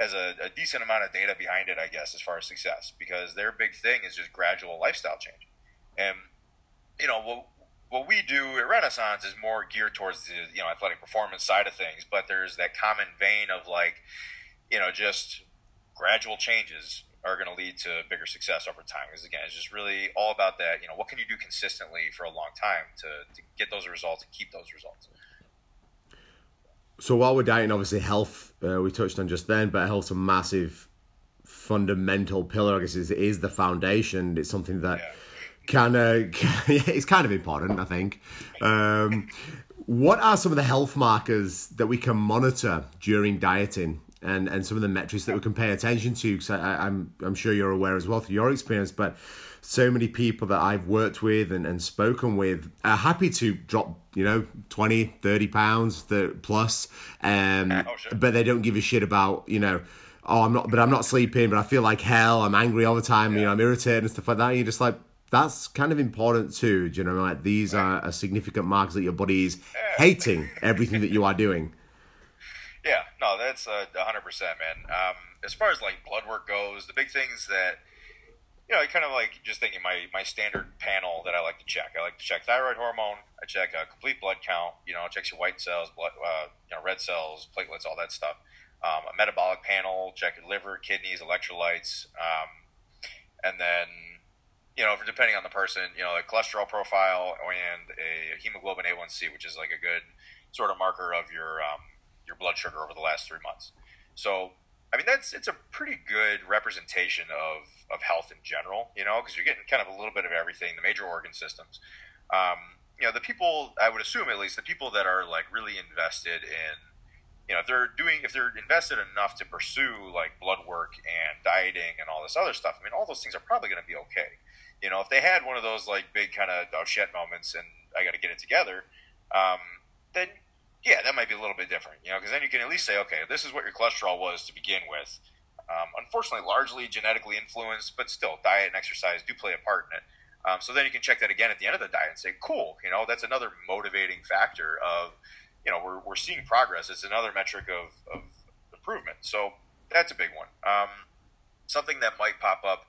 has a, a, decent amount of data behind it, I guess, as far as success, because their big thing is just gradual lifestyle change. And you know what what we do at Renaissance is more geared towards the you know athletic performance side of things, but there's that common vein of like you know just gradual changes are going to lead to bigger success over time. Because again, it's just really all about that. You know, what can you do consistently for a long time to, to get those results and keep those results. So while we're dieting, obviously health uh, we touched on just then, but health's a massive fundamental pillar. I guess is is the foundation. It's something that yeah. kind of it's kind of important. I think. Um, what are some of the health markers that we can monitor during dieting? and and some of the metrics that we can pay attention to because I'm I'm sure you're aware as well through your experience, but so many people that I've worked with and, and spoken with are happy to drop, you know, 20, 30 pounds plus, um, oh, sure. but they don't give a shit about, you know, oh, I'm not, but I'm not sleeping, but I feel like hell. I'm angry all the time, yeah. you know, I'm irritated and stuff like that. You're just like, that's kind of important too. Do you know, like these right. are a significant marks that your body is hating everything that you are doing. Yeah, no, that's a hundred percent, man. Um, as far as like blood work goes, the big things that you know, I kind of like just thinking my my standard panel that I like to check. I like to check thyroid hormone. I check a complete blood count. You know, it checks your white cells, blood, uh, you know, red cells, platelets, all that stuff. um, a metabolic panel, check your liver, kidneys, electrolytes, um, and then you know, depending on the person, you know, a cholesterol profile and a hemoglobin A1C, which is like a good sort of marker of your um, your blood sugar over the last three months. So, I mean, that's it's a pretty good representation of of health in general, you know, because you're getting kind of a little bit of everything, the major organ systems. Um, you know, the people I would assume at least the people that are like really invested in you know, if they're doing, if they're invested enough to pursue like blood work and dieting and all this other stuff, I mean, all those things are probably going to be okay. You know, if they had one of those like big kind of oh shit moments and I got to get it together, um, then yeah, that might be a little bit different. You know, because then you can at least say, okay, this is what your cholesterol was to begin with. Um, unfortunately, largely genetically influenced, but still, diet and exercise do play a part in it. Um, so then you can check that again at the end of the diet and say, cool, you know, that's another motivating factor of you know, we're, we're seeing progress. It's another metric of, of improvement. So that's a big one. Um, something that might pop up.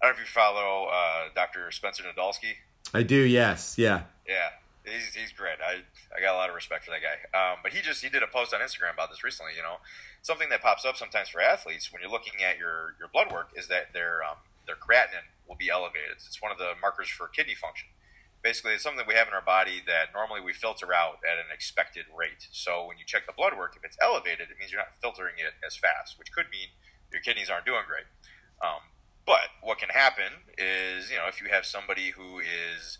I don't know if you follow uh, Dr. Spencer Nadolsky. I do. Yes. Yeah. Yeah. He's, he's great. I, I got a lot of respect for that guy. Um, but he just he did a post on Instagram about this recently. You know, something that pops up sometimes for athletes when you're looking at your, your blood work is that their um, their creatinine will be elevated. It's one of the markers for kidney function basically it's something we have in our body that normally we filter out at an expected rate. So when you check the blood work, if it's elevated, it means you're not filtering it as fast, which could mean your kidneys aren't doing great. Um, but what can happen is, you know, if you have somebody who is,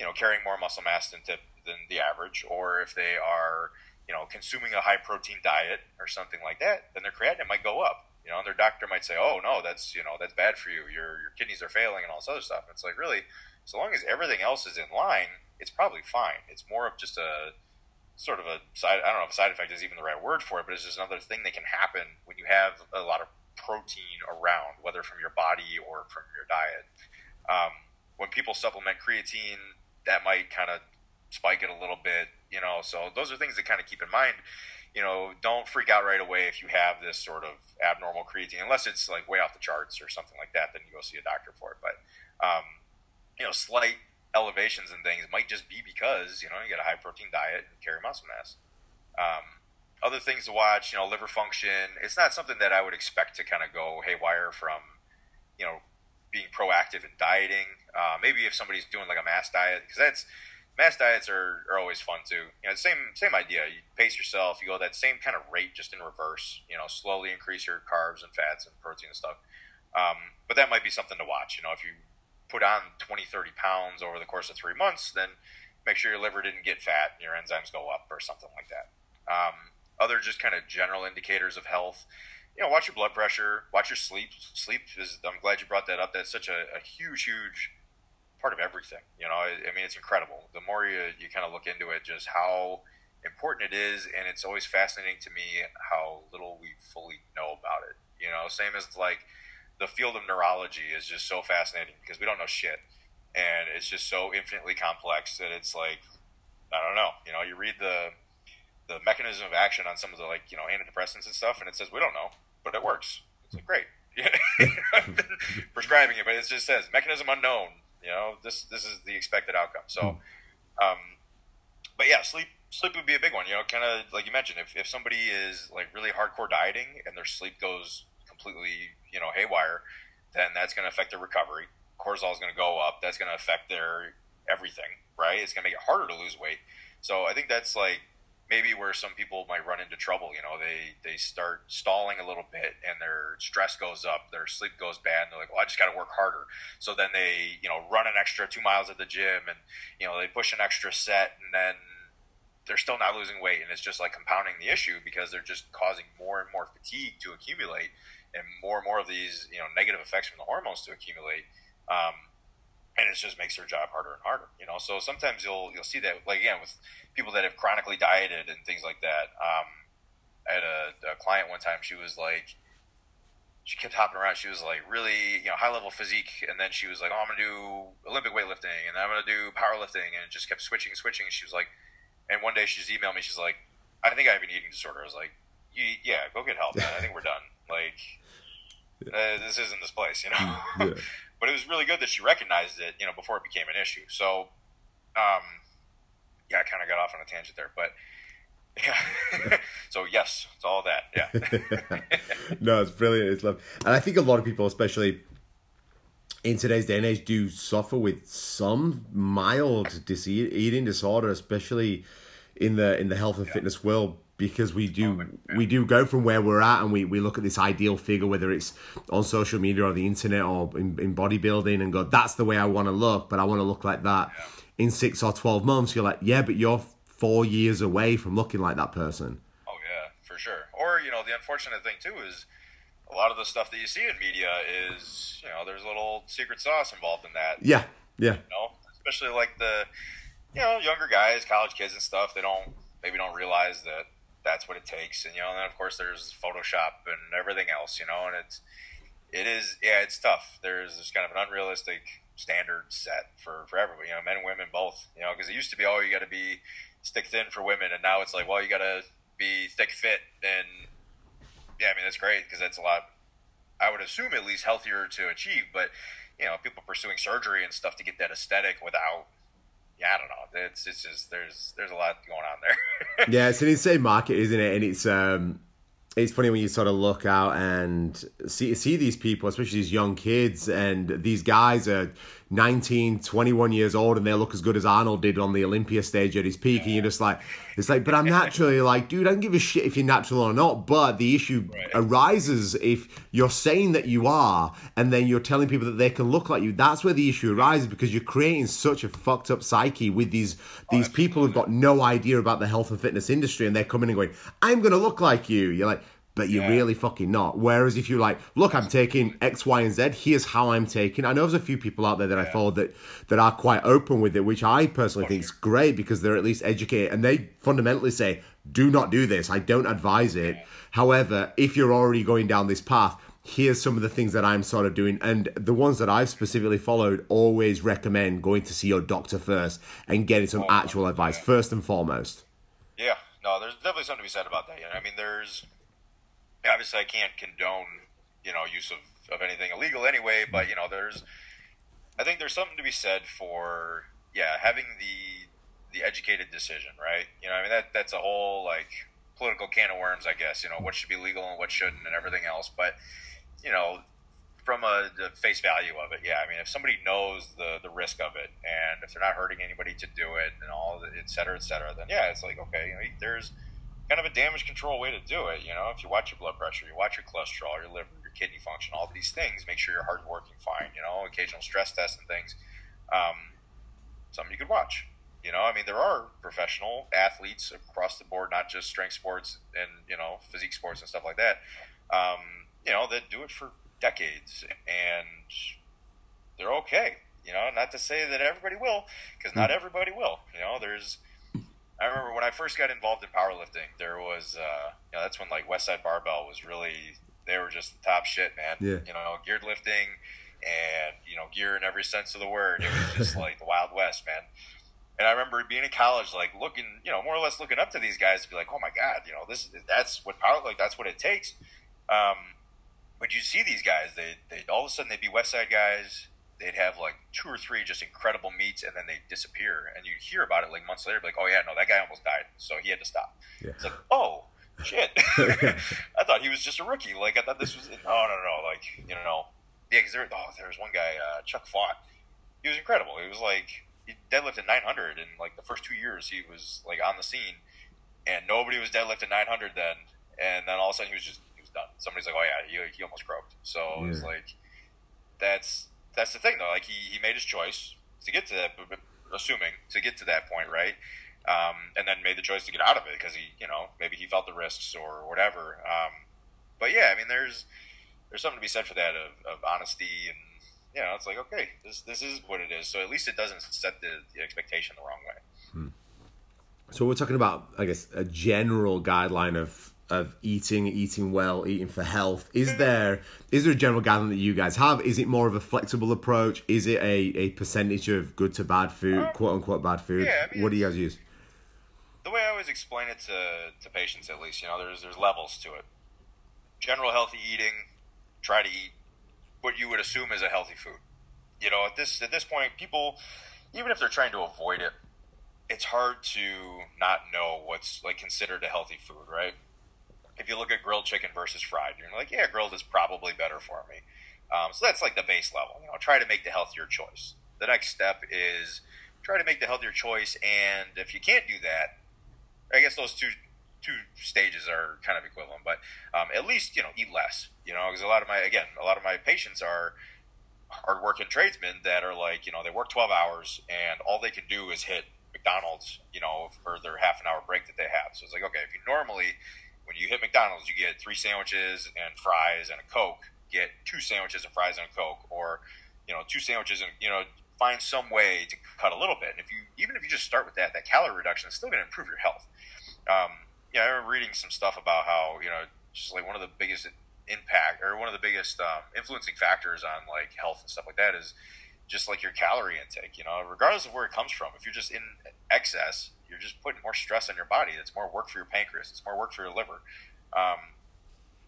you know, carrying more muscle mass than, than the average, or if they are, you know, consuming a high protein diet or something like that, then their creatinine might go up. You know, and their doctor might say, "Oh no, that's you know that's bad for you. Your your kidneys are failing and all this other stuff." And it's like really, so long as everything else is in line, it's probably fine. It's more of just a sort of a side. I don't know if side effect is even the right word for it, but it's just another thing that can happen when you have a lot of protein around, whether from your body or from your diet. Um, when people supplement creatine, that might kind of spike it a little bit, you know. So those are things to kind of keep in mind. You know, don't freak out right away if you have this sort of abnormal creatine, unless it's like way off the charts or something like that. Then you go see a doctor for it. But um, you know, slight elevations and things might just be because, you know, you got a high protein diet and carry muscle mass. Um, other things to watch, you know, liver function. It's not something that I would expect to kind of go haywire from, you know, being proactive in dieting. Uh, maybe if somebody's doing like a mass diet, because that's mass diets are, are always fun too. You know, same same idea. You pace yourself. You go that same kind of rate, just in reverse. You know, slowly increase your carbs and fats and protein and stuff. Um, but that might be something to watch. You know, if you put on 20, 30 pounds over the course of three months, then make sure your liver didn't get fat and your enzymes go up or something like that. Um, other just kind of general indicators of health, you know, watch your blood pressure, watch your sleep. Sleep is, I'm glad you brought that up. That's such a, a huge, huge part of everything. You know, I, I mean, it's incredible. The more you, you kind of look into it, just how important it is. And it's always fascinating to me how little we fully know about it. You know, same as like, the field of neurology is just so fascinating because we don't know shit, and it's just so infinitely complex that it's like I don't know. You know, you read the the mechanism of action on some of the like you know antidepressants and stuff, and it says we don't know, but it works. It's like great. Prescribing it, but it just says mechanism unknown. You know, this this is the expected outcome. So, um, but yeah, sleep sleep would be a big one. You know, kind of like you mentioned, if if somebody is like really hardcore dieting and their sleep goes completely, you know, haywire, then that's going to affect their recovery. Cortisol is going to go up. That's going to affect their everything, right? It's going to make it harder to lose weight. So I think that's like maybe where some people might run into trouble. You know, they they start stalling a little bit, and their stress goes up, their sleep goes bad, and they're like, "Well, I just got to work harder." So then they, you know, run an extra two miles at the gym, and you know, they push an extra set, and then they're still not losing weight, and it's just like compounding the issue because they're just causing more and more fatigue to accumulate and more and more of these you know negative effects from the hormones to accumulate. Um, and it just makes their job harder and harder, you know. So sometimes you'll you'll see that, like again, with people that have chronically dieted and things like that. Um, I had a, a client one time. She was like, she kept hopping around. She was like really, you know, high level physique, and then she was like, "Oh, I'm gonna do Olympic weightlifting, and I'm gonna do powerlifting," and it just kept switching, switching. And she was like, and one day she just emailed me. She's like, "I think I have an eating disorder." I was like, "Yeah, go get help, man. I think we're done." Like, uh, this isn't this place, you know. Yeah. but it was really good that she recognized it, you know, before it became an issue. So, um, yeah, I kind of got off on a tangent there, but Yeah. so yes, it's all that. Yeah. no, it's brilliant. It's love, and I think a lot of people, especially in today's day and age, do suffer with some mild eating disorder, especially in the in the health and yeah. fitness world because we do we do go from where we're at and we, we look at this ideal figure whether it's on social media or the internet or in, in bodybuilding and go that's the way i want to look but i want to look like that yeah. in six or 12 months. You're like yeah but you're four years away from looking like that person. Oh yeah for sure. Or you know the unfortunate thing too is a lot of the stuff that you see in media is you know there's a little secret sauce involved in that. Yeah yeah. You know especially like the you know younger guys college kids and stuff they don't maybe don't realize that that's what it takes. And you know, and then of course there's Photoshop and everything else. You know, and it's it is yeah, it's tough. There's this kind of an unrealistic standard set for for everybody. You know, men and women both. You know, because it used to be oh you got to be stick thin for women, and now it's like well you got to be thick fit and yeah, I mean that's great because that's a lot. I would assume at least healthier to achieve, but you know, people pursuing surgery and stuff to get that aesthetic without yeah, I don't know. It's it's just there's there's a lot going on there. yeah, it's an insane market, isn't it? And it's um it's funny when you sort of look out and see see these people, especially these young kids, and these guys are 19, 21 years old, and they look as good as Arnold did on the Olympia stage at his peak, and you're just like, it's like, but I'm naturally like, dude, I don't give a shit if you're natural or not. But the issue right. arises if you're saying that you are, and then you're telling people that they can look like you. That's where the issue arises because you're creating such a fucked up psyche with these oh, these oh, people who've got no idea about the health and fitness industry, and they're coming and going, I'm gonna look like you. You're like but you're yeah. really fucking not. Whereas if you're like, look, I'm taking X, Y, and Z. Here's how I'm taking. I know there's a few people out there that yeah. I follow that that are quite open with it, which I personally think is great because they're at least educated and they fundamentally say, do not do this. I don't advise it. Yeah. However, if you're already going down this path, here's some of the things that I'm sort of doing. And the ones that I've specifically followed always recommend going to see your doctor first and getting some oh, actual advice first and foremost. Yeah, no, there's definitely something to be said about that. I mean, there's obviously I can't condone you know use of, of anything illegal anyway, but you know there's I think there's something to be said for yeah having the the educated decision, right? You know, I mean that that's a whole like political can of worms, I guess. You know what should be legal and what shouldn't, and everything else. But you know, from a the face value of it, yeah. I mean, if somebody knows the the risk of it, and if they're not hurting anybody to do it, and all, et cetera, et cetera, then yeah, it's like okay, you know, there's kind of a damage control way to do it. You know, if you watch your blood pressure, you watch your cholesterol, your liver, your kidney function, all these things, make sure your heart's working fine. You know, occasional stress tests and things. Um, something you could watch. You know, I mean, there are professional athletes across the board, not just strength sports and you know physique sports and stuff like that. Um, you know, that do it for decades and they're okay. You know, not to say that everybody will, because not hmm. everybody will. You know, there's I remember when I first got involved in powerlifting, there was, uh, you know, that's when like Westside Barbell was really, they were just the top shit, man. Yeah. You know, geared lifting and, you know, gear in every sense of the word. It was just like the Wild West, man. And I remember being in college, like looking, you know, more or less looking up to these guys to be like, oh my God, you know, this, that's what power, like, that's what it takes. Um, but you see these guys, they, they, all of a sudden they'd be Westside guys they'd have like two or three just incredible meets and then they disappear. And you hear about it like months later like oh yeah no that guy almost died. So he had to stop. Yeah. it's like oh shit. I thought he was just a rookie. Like i thought this was no no no like you know. Yeah because there, oh, there was one guy uh, chuck fought. He was incredible. He was like he deadlifted 900 in like the first two years he was like on the scene and nobody was deadlifting 900 then. And then all of a sudden he was just he was done. Somebody's like oh yeah he, he almost croaked. So yeah. it was like that's that's the thing though. Like he, he made his choice to get to that, assuming to get to that point, right? Um, and then made the choice to get out of it because he, you know, maybe he felt the risks or whatever. Um, but yeah, I mean, there's there's something to be said for that of, of honesty and you know, it's like okay, this this is what it is. So at least it doesn't set the, the expectation the wrong way. Hmm. So we're talking about, I guess, a general guideline of of eating, eating well, eating for health. Is there is there a general guideline that you guys have? Is it more of a flexible approach? Is it a, a percentage of good to bad food, uh, quote unquote bad food? Yeah, I mean, what do you guys use? The way I always explain it to, to patients, at least, you know, there's there's levels to it. General healthy eating, try to eat what you would assume is a healthy food. You know, at this at this point, people, even if they're trying to avoid it, it's hard to not know what's like considered a healthy food, right? If you look at grilled chicken versus fried, you're like, yeah, grilled is probably better for me. Um, so that's like the base level. You know, try to make the healthier choice. The next step is try to make the healthier choice, and if you can't do that, I guess those two two stages are kind of equivalent, but um, at least you know eat less. You know, because a lot of my again, a lot of my patients are hardworking tradesmen that are like you know they work twelve hours and all they can do is hit McDonald's, you know, for their half an hour break that they have. So it's like okay, if you normally when you hit McDonald's, you get three sandwiches and fries and a Coke. Get two sandwiches and fries and a Coke, or you know, two sandwiches and you know, find some way to cut a little bit. And if you even if you just start with that, that calorie reduction is still going to improve your health. Um, yeah, I remember reading some stuff about how you know just like one of the biggest impact or one of the biggest um, influencing factors on like health and stuff like that is just like your calorie intake. You know, regardless of where it comes from, if you're just in excess, you're just putting more stress on your body. It's more work for your pancreas. It's more work for your liver. Um,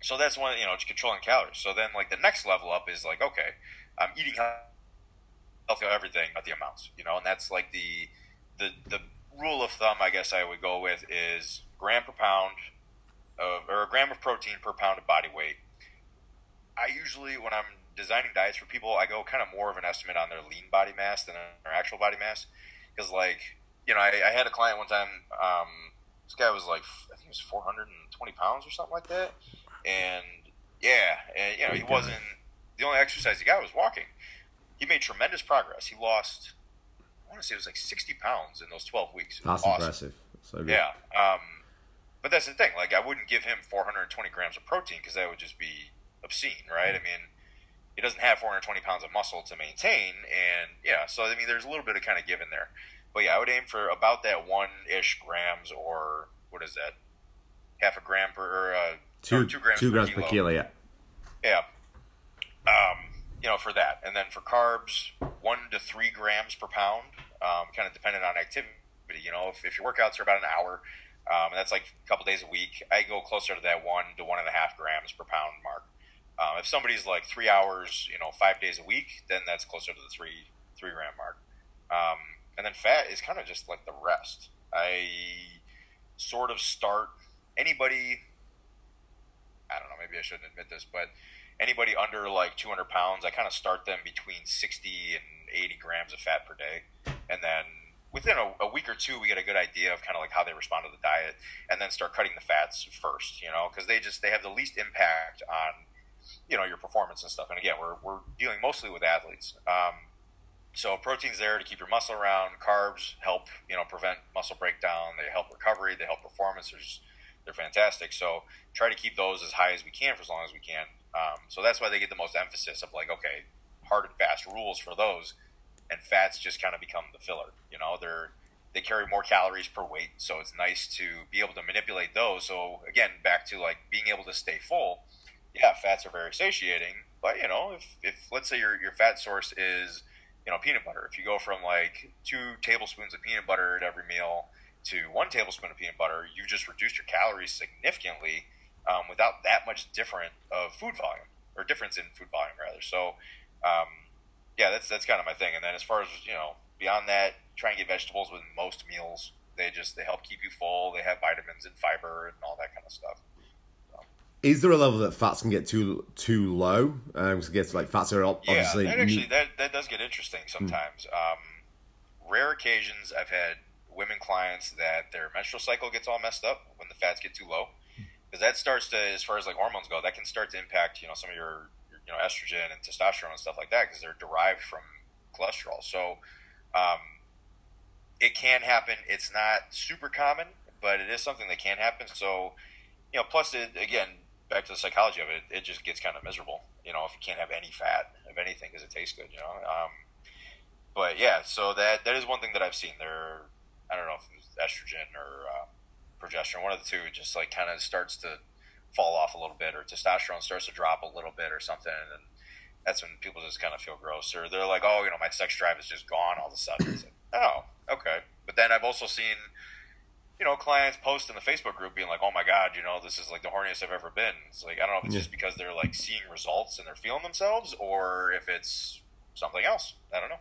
so that's one, you know, it's controlling calories. So then, like the next level up is like, okay, I'm eating healthy, everything, not the amounts, you know, and that's like the the the rule of thumb, I guess I would go with is gram per pound of, or a gram of protein per pound of body weight. I usually, when I'm designing diets for people, I go kind of more of an estimate on their lean body mass than their actual body mass. Because, like, you know, I, I, had a client one time, um, this guy was like, I think he was 420 pounds or something like that. And yeah, and, you know, he wasn't, the only exercise he got was walking. He made tremendous progress. He lost I want to say it was like 60 pounds in those 12 weeks. That's awesome. impressive. So good. Yeah. Um, but that's the thing. Like, I wouldn't give him 420 grams of protein because that would just be obscene, right? I mean, he doesn't have 420 pounds of muscle to maintain. And yeah, so I mean, there's a little bit of kind of give in there. But yeah, I would aim for about that one ish grams or what is that? Half a gram per, uh, two, two grams, two per, grams kilo. per kilo. Yeah. Yeah. Um, you know, for that. And then for carbs, one to three grams per pound, um, kind of dependent on activity. You know, if, if your workouts are about an hour, um, and that's like a couple days a week, I go closer to that one to one and a half grams per pound mark. Um, if somebody's like three hours, you know, five days a week, then that's closer to the three three gram mark. Um, and then fat is kind of just like the rest. I sort of start anybody. I don't know. Maybe I shouldn't admit this, but anybody under like 200 pounds, I kind of start them between 60 and 80 grams of fat per day. And then within a, a, week or two, we get a good idea of kind of like how they respond to the diet and then start cutting the fats first, you know, because they just, they have the least impact on, you know, your performance and stuff. And again, we're, we're dealing mostly with athletes. Um, so protein's there to keep your muscle around. Carbs help, you know, prevent muscle breakdown. They help recovery. They help performance. There's, they're fantastic. So try to keep those as high as we can for as long as we can. Um, so that's why they get the most emphasis of like, okay, hard and fast rules for those, and fats just kind of become the filler. You know, they're they carry more calories per weight, so it's nice to be able to manipulate those. So again, back to like being able to stay full. Yeah, fats are very satiating, but you know, if if let's say your your fat source is you know peanut butter, if you go from like two tablespoons of peanut butter at every meal to one tablespoon of peanut butter, you just reduced your calories significantly um, without that much different of food volume or difference in food volume rather. So, um, yeah, that's that's kind of my thing. And then as far as you know, beyond that, try and get vegetables with most meals. They just they help keep you full. They have vitamins and fiber and all that kind of stuff. Is there a level that fats can get too too low? Um, to get to like fats are obviously. Yeah, that actually that, that does get interesting sometimes. Mm. Um, rare occasions, I've had women clients that their menstrual cycle gets all messed up when the fats get too low because that starts to, as far as like hormones go, that can start to impact you know some of your, your you know estrogen and testosterone and stuff like that because they're derived from cholesterol. So um, it can happen. It's not super common, but it is something that can happen. So you know, plus it again back to the psychology of it, it just gets kind of miserable. You know, if you can't have any fat of anything because it tastes good. You know. Um, but yeah, so that that is one thing that I've seen. There, I don't know if it's estrogen or uh, progesterone, one of the two, just like kind of starts to fall off a little bit, or testosterone starts to drop a little bit, or something, and that's when people just kind of feel gross, or they're like, oh, you know, my sex drive is just gone all of a sudden. Like, oh, okay. But then I've also seen, you know, clients post in the Facebook group being like, oh my god, you know, this is like the horniest I've ever been. It's like I don't know if it's yeah. just because they're like seeing results and they're feeling themselves, or if it's something else. I don't know.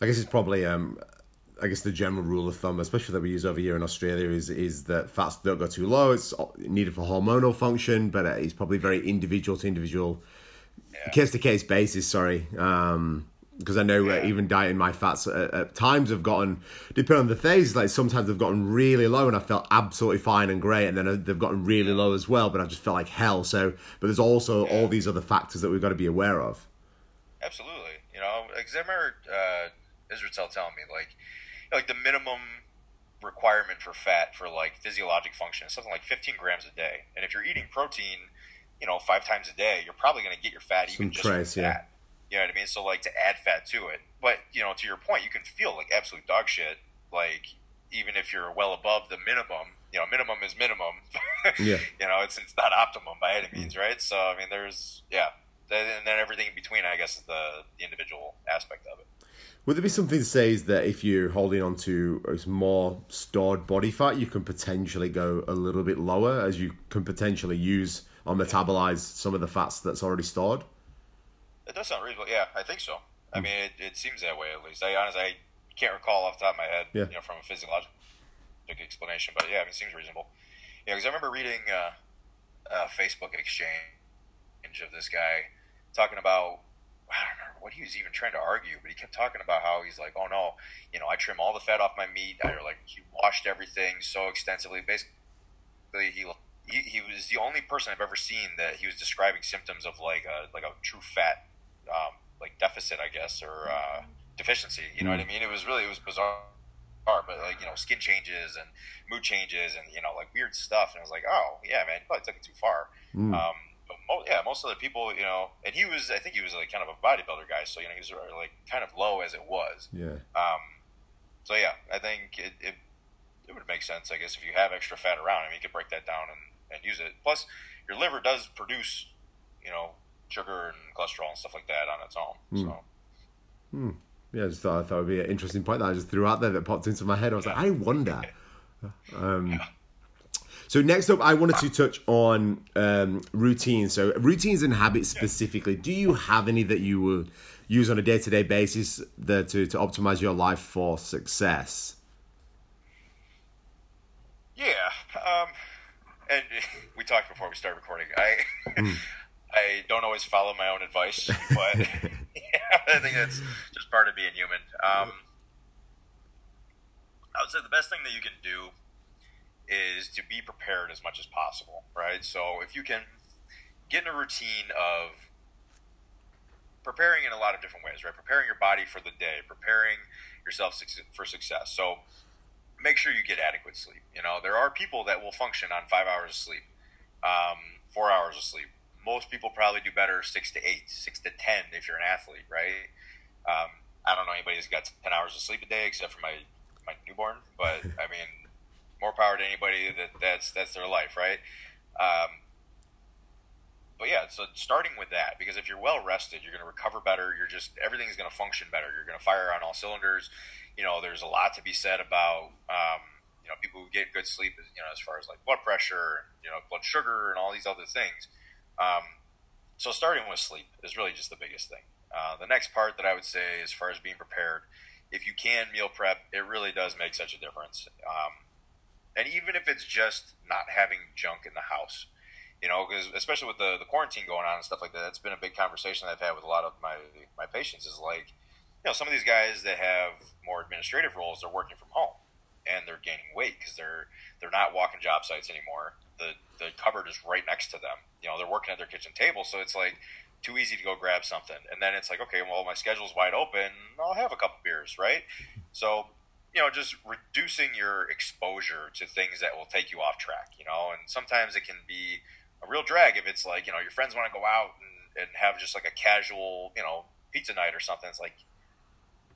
I guess it's probably um, I guess the general rule of thumb, especially that we use over here in Australia, is is that fats don't go too low. It's needed for hormonal function, but it's probably very individual to individual, case to case basis. Sorry, um, because I know uh, even dieting my fats at, at, times have gotten, depending on the phase, like sometimes they've gotten really low and I felt absolutely fine and great, and then they've gotten really low as well, but I just felt like hell. So, but there's also yeah. all these other factors that we've got to be aware of. Absolutely, you know, because I remember uh, Israetel telling me like, like the minimum requirement for fat for like physiologic function is something like 15 grams a day, and if you're eating protein, you know, five times a day, you're probably going to get your fat even Some just from yeah. You know what I mean? So like to add fat to it, but you know, to your point, you can feel like absolute dog shit. Like even if you're well above the minimum, you know, minimum is minimum. yeah. You know, it's it's not optimum by any means, mm-hmm. right? So I mean, there's yeah, and then everything in between, I guess, is the the individual aspect of it. Would there be something that says that if you're holding on to more stored body fat, you can potentially go a little bit lower as you can potentially use or metabolize some of the fats that's already stored? It does sound reasonable. Yeah, I think so. I hmm. mean, it, it seems that way at least. I honestly I can't recall off the top of my head, yeah. you know, from a physiological explanation, but yeah, I mean, it seems reasonable. Yeah, because I remember reading uh, a Facebook exchange of this guy talking about I don't remember what he was even trying to argue, but he kept talking about how he's like, oh no, you know, I trim all the fat off my meat. I like he washed everything so extensively. Basically, he he, he was the only person I've ever seen that he was describing symptoms of like a like a true fat um, like deficit, I guess, or uh, deficiency. You know mm. what I mean? It was really it was bizarre, but like you know, skin changes and mood changes and you know like weird stuff. And I was like, oh yeah, man, you probably took it too far. Mm. Um, but mo- yeah, most of the people, you know, and he was, I think he was like kind of a bodybuilder guy, so you know he was like kind of low as it was. Yeah. Um. So yeah, I think it, it it would make sense, I guess, if you have extra fat around. I mean, you could break that down and, and use it. Plus, your liver does produce, you know, sugar and cholesterol and stuff like that on its own. Mm. So. Hmm. Yeah, I just thought, I thought it would be an interesting point that I just threw out there that popped into my head. I was yeah. like, I wonder. Um, yeah. So next up, I wanted to touch on um, routines. So routines and habits specifically. Do you have any that you will use on a day-to-day basis that, to to optimize your life for success? Yeah, um, and we talked before we started recording. I mm. I don't always follow my own advice, but yeah, I think that's just part of being human. Um, I would say the best thing that you can do is to be prepared as much as possible, right? So if you can get in a routine of preparing in a lot of different ways, right? Preparing your body for the day, preparing yourself for success. So make sure you get adequate sleep. You know, there are people that will function on five hours of sleep, um, four hours of sleep, most people probably do better six to eight, six to ten if you're an athlete, right? Um, I don't know anybody who's got ten hours of sleep a day except for my my newborn, but I mean, more power to anybody that that's that's their life, right? Um, but yeah, so starting with that, because if you're well rested, you're going to recover better. You're just everything's going to function better. You're going to fire on all cylinders. You know, there's a lot to be said about um, you know people who get good sleep, you know, as far as like blood pressure, you know, blood sugar, and all these other things. Um, so starting with sleep is really just the biggest thing. Uh, the next part that I would say, as far as being prepared, if you can meal prep, it really does make such a difference. Um, and even if it's just not having junk in the house, you know, because especially with the, the quarantine going on and stuff like that, that's been a big conversation I've had with a lot of my my patients. Is like, you know, some of these guys that have more administrative roles, they're working from home and they're gaining weight because they're they're not walking job sites anymore. The the cupboard is right next to them. You know, they're working at their kitchen table, so it's like too easy to go grab something. And then it's like, okay, well, my schedule's wide open. I'll have a couple beers, right? So, you know, just reducing your exposure to things that will take you off track, you know, and sometimes it can be a real drag if it's like, you know, your friends want to go out and, and have just like a casual, you know, pizza night or something. It's like,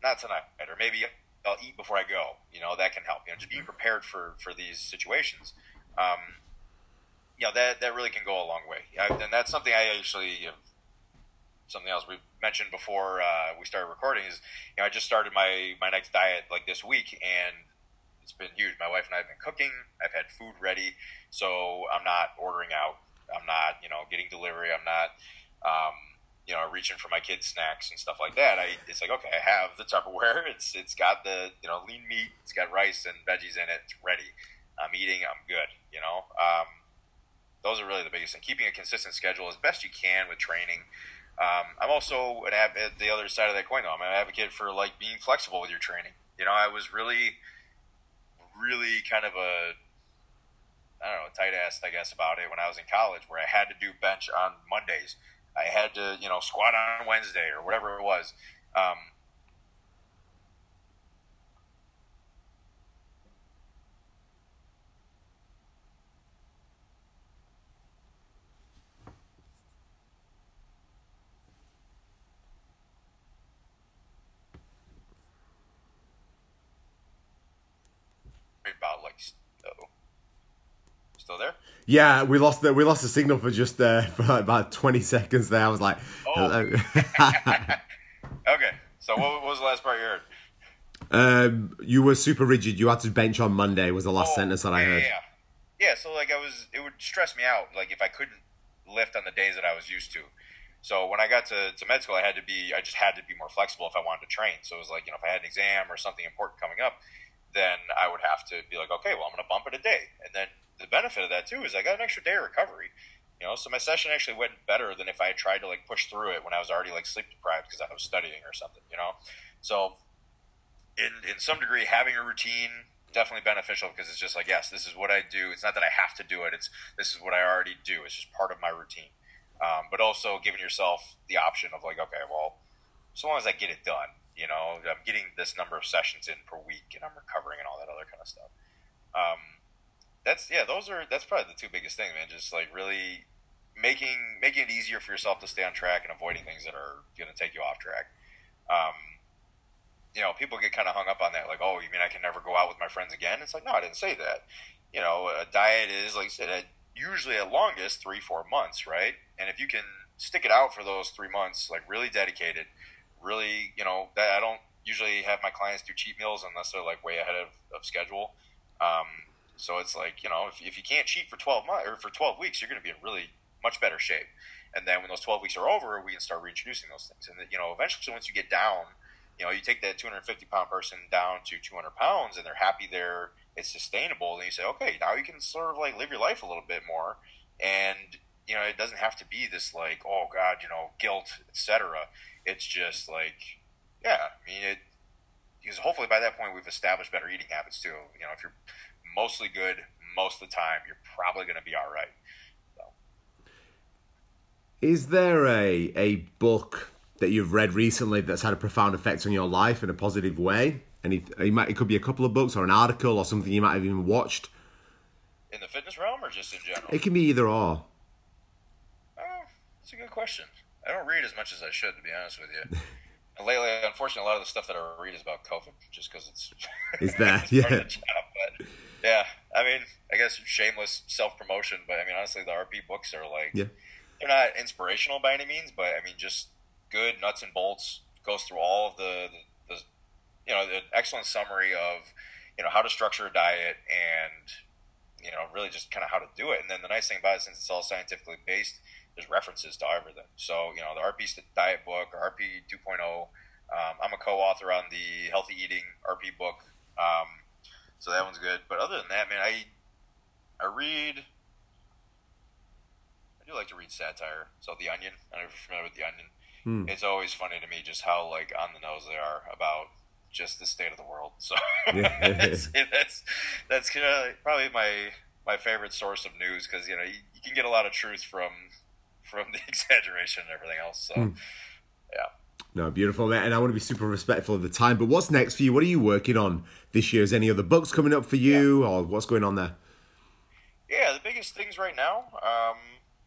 not tonight, or maybe I'll eat before I go. You know, that can help. You know, just being mm-hmm. prepared for for these situations. Um, you know, that that really can go a long way. and that's something I actually you know, something else we mentioned before uh, we started recording is you know I just started my my next diet like this week and it's been huge. My wife and I have been cooking. I've had food ready, so I'm not ordering out. I'm not you know getting delivery. I'm not um, you know, reaching for my kids' snacks and stuff like that, I it's like okay, I have the Tupperware. It's it's got the you know lean meat. It's got rice and veggies in it. It's ready. I'm eating. I'm good. You know, um, those are really the biggest thing. Keeping a consistent schedule as best you can with training. Um, I'm also an ab- the other side of that coin though. I'm an advocate for like being flexible with your training. You know, I was really, really kind of a I don't know, tight ass, I guess, about it when I was in college, where I had to do bench on Mondays I had to, you know, squat on Wednesday or whatever it was. Um, about like, oh, still there? Yeah, we lost the we lost the signal for just uh, for like about twenty seconds there. I was like, oh. okay, so what, was the last part you heard? Um, you were super rigid. You had to bench on Monday. Was the last oh, sentence that I heard. Yeah, yeah. So like I was, it would stress me out. Like if I couldn't lift on the days that I was used to. So when I got to, to med school, I had to be, I just had to be more flexible if I wanted to train. So it was like, you know, if I had an exam or something important coming up, then I would have to be like, okay, well, I'm going to bump it a day. And then the benefit of that too is I got an extra day of recovery. You know, so my session actually went better than if I had tried to like push through it when I was already like sleep deprived because I was studying or something. You know, so in in some degree, having a routine definitely beneficial because it's just like yes, this is what I do. It's not that I have to do it. It's this is what I already do. It's just part of my routine. Um, but also giving yourself the option of like, okay, well, so long as I get it done, you know, I'm getting this number of sessions in per week and I'm recovering and all that other kind of stuff. Um, that's yeah, those are that's probably the two biggest things, man. Just like really making making it easier for yourself to stay on track and avoiding things that are going to take you off track. Um, you know, people get kind of hung up on that, like, oh, you mean I can never go out with my friends again? It's like, no, I didn't say that. You know, a diet is like I said, usually at longest three four months, right? And if you can stick it out for those three months, like really dedicated, really, you know, that I don't usually have my clients do cheat meals unless they're like way ahead of, of schedule. Um, so it's like you know, if, if you can't cheat for twelve months or for twelve weeks, you're going to be in really much better shape. And then when those twelve weeks are over, we can start reintroducing those things. And you know, eventually, once you get down, you know, you take that 250 pound person down to 200 pounds, and they're happy there, it's sustainable. And you say, okay, now you can sort of like live your life a little bit more, and you know, it doesn't have to be this like, oh God, you know, guilt, etc. It's just like, yeah, I mean, it because hopefully by that point we've established better eating habits too. You know, if you're mostly good most of the time, you're probably going to be all right. So. Is there a a book that you've read recently that's had a profound effect on your life in a positive way? And it, might, it could be a couple of books or an article or something you might have even watched. In the fitness realm or just in general? It can be either or. Oh, that's a good question. I don't read as much as I should, to be honest with you. Lately, unfortunately, a lot of the stuff that I read is about COVID, just because it's. Is that yeah? Yeah, I mean, I guess shameless self promotion, but I mean, honestly, the RP books are like, yeah. they're not inspirational by any means, but I mean, just good nuts and bolts. Goes through all of the, the, the you know, the excellent summary of, you know, how to structure a diet and, you know, really just kind of how to do it. And then the nice thing about it, since it's all scientifically based, there's references to everything. So, you know, the RP diet book or RP 2.0. Um, I'm a co-author on the healthy eating RP book. Um, so that one's good. But other than that, man, I I read. I do like to read satire. So The Onion. I don't know if you're familiar with The Onion. Hmm. It's always funny to me just how like on the nose they are about just the state of the world. So that's that's that's kind of probably my my favorite source of news because you know you, you, can get a lot of truth from from the exaggeration and everything else. So hmm. yeah. No, beautiful, man. And I want to be super respectful of the time. But what's next for you? What are you working on this year? Is any other books coming up for you, yeah. or what's going on there? Yeah, the biggest things right now. Um,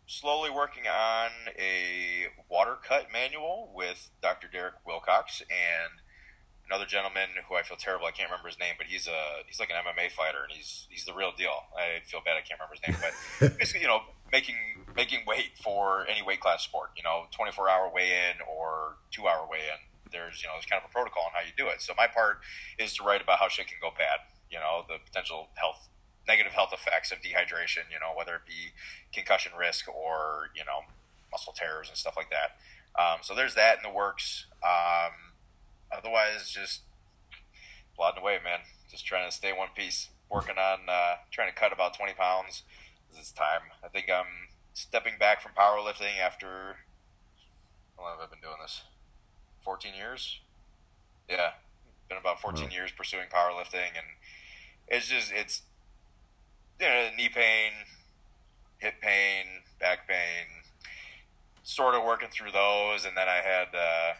slowly working on a water cut manual with Dr. Derek Wilcox and another gentleman who I feel terrible. I can't remember his name, but he's a he's like an MMA fighter, and he's he's the real deal. I feel bad. I can't remember his name, but basically, you know, making making weight for any weight class sport. You know, twenty four hour weigh in or two hour weigh in. There's you know there's kind of a protocol on how you do it. So my part is to write about how shit can go bad. You know, the potential health negative health effects of dehydration. You know, whether it be concussion risk or you know muscle tears and stuff like that. Um, so there's that in the works. Um, otherwise, just plodding away, man. Just trying to stay one piece. Working on uh, trying to cut about 20 pounds. It's time. I think I'm stepping back from powerlifting after. How long have I been doing this? 14 years? Yeah. Been about 14 years pursuing powerlifting. And it's just, it's, you know, knee pain, hip pain, back pain, sort of working through those. And then I had, uh,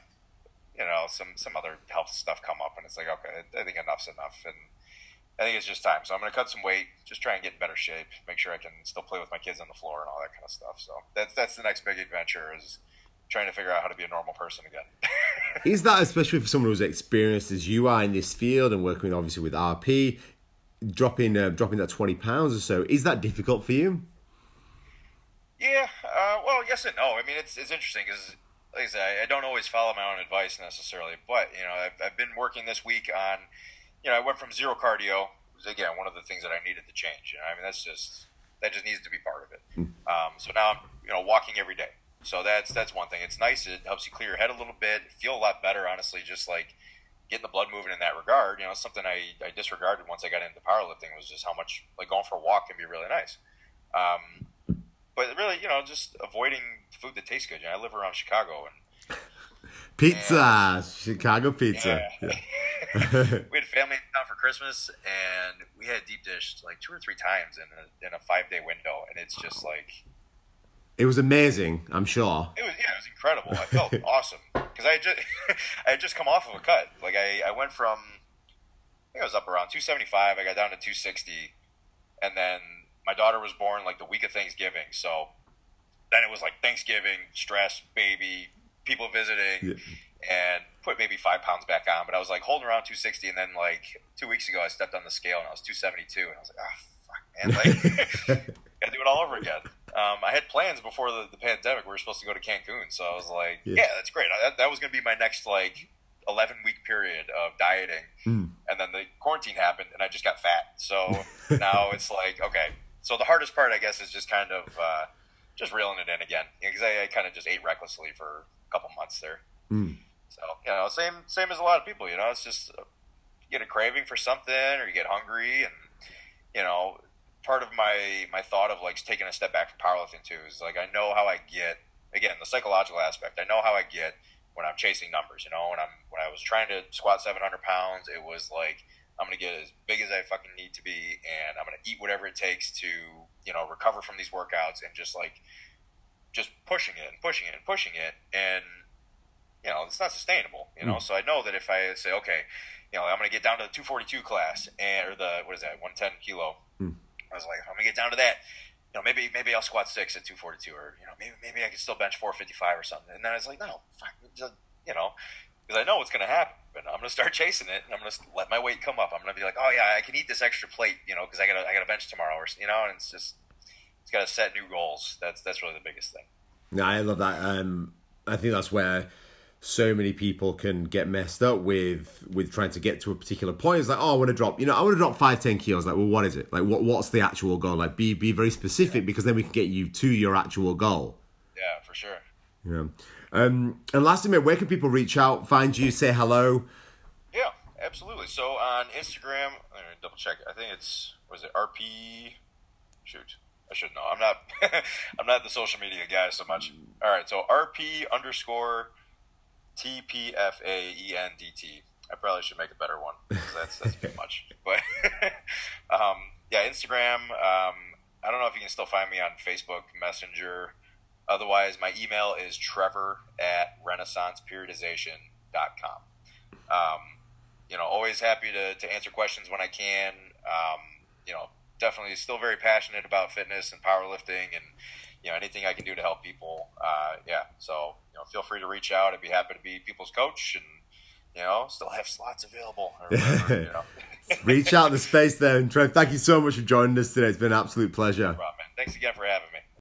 you know, some, some other health stuff come up. And it's like, okay, I think enough's enough. And, I think it's just time. So I'm going to cut some weight, just try and get in better shape, make sure I can still play with my kids on the floor and all that kind of stuff. So that's that's the next big adventure is trying to figure out how to be a normal person again. is that especially for someone who's experienced as you are in this field and working obviously with RP, dropping uh, dropping that twenty pounds or so? Is that difficult for you? Yeah. Uh, well, yes and no. I mean, it's it's interesting because. Like I said, I don't always follow my own advice necessarily, but you know, I've, I've been working this week on you know, I went from zero cardio. Was, again, one of the things that I needed to change. You know, I mean, that's just that just needs to be part of it. Um, so now I'm, you know, walking every day. So that's that's one thing. It's nice. It helps you clear your head a little bit. Feel a lot better, honestly. Just like getting the blood moving in that regard. You know, something I, I disregarded once I got into powerlifting was just how much like going for a walk can be really nice. Um, but really, you know, just avoiding food that tastes good. You know, I live around Chicago and Pizza, Chicago pizza. Yeah. Yeah. we had family in town for Christmas, and we had deep dish like two or three times in a, in a five day window, and it's just like it was amazing. I'm sure. It was yeah, it was incredible. I felt awesome because I had just I had just come off of a cut. Like I, I went from I think I was up around 275. I got down to 260, and then my daughter was born like the week of Thanksgiving. So then it was like Thanksgiving, stress, baby, people visiting, yeah. and put maybe five pounds back on. But I was like holding around 260, and then like two weeks ago, I stepped on the scale and I was 272, and I was like, ah, oh, fuck, man, like gotta do it all over again. Um, I had plans before the, the, pandemic. We were supposed to go to Cancun, so I was like, yeah, yeah that's great. That, that was gonna be my next like 11 week period of dieting, mm. and then the quarantine happened, and I just got fat. So now it's like, okay. So the hardest part, I guess, is just kind of. Uh, just reeling it in again because I, I kind of just ate recklessly for couple months there. Mm. So you know, same same as a lot of people. You know, it's just uh, you get a craving for something, or you get hungry, and you know, part of my my thought of like taking a step back from powerlifting too is like I know how I get again the psychological aspect. I know how I get when I'm chasing numbers. You know, when I'm when I was trying to squat 700 pounds, it was like I'm gonna get as big as I fucking need to be, and I'm gonna eat whatever it takes to you know recover from these workouts and just like just pushing it and pushing it and pushing it, and you know it's not sustainable. You know, mm. so I know that if I say, okay, you know, I'm going to get down to the 242 class and or the what is that 110 kilo. Mm. I was like, I'm going to get down to that. You know, maybe maybe I'll squat six at 242, or you know, maybe maybe I can still bench 455 or something. And then I was like, no, fuck, you know, because I know what's going to happen. I'm going to start chasing it, and I'm going to let my weight come up. I'm going to be like, oh yeah, I can eat this extra plate, you know, because I got I got a bench tomorrow, or you know, and it's just it's got to set new goals. That's that's really the biggest thing. No, I love that. Um, I think that's where so many people can get messed up with with trying to get to a particular point. It's like, oh, I want to drop, you know, I want to drop five, ten kilos. Like, well, what is it? Like, what what's the actual goal? Like, be be very specific because then we can get you to your actual goal. Yeah, for sure. Yeah. Um, and lastly, mate, where can people reach out, find you, say hello? Yeah, absolutely. So on Instagram, double check. I think it's was it RP? Shoot, I should know. I'm not. I'm not the social media guy so much. All right, so RP underscore T P F A E N D T. I probably should make a better one. That's that's too much. But um, yeah, Instagram. Um, I don't know if you can still find me on Facebook Messenger. Otherwise, my email is trevor at renaissanceperiodization.com. Um, you know, always happy to, to answer questions when I can. Um, you know, definitely still very passionate about fitness and powerlifting and you know anything I can do to help people. Uh, yeah, so you know feel free to reach out. I'd be happy to be people's coach and you know still have slots available. Whatever, you know. reach out the space there and Trev. Thank you so much for joining us today. It's been an absolute pleasure. No problem, Thanks again for having me.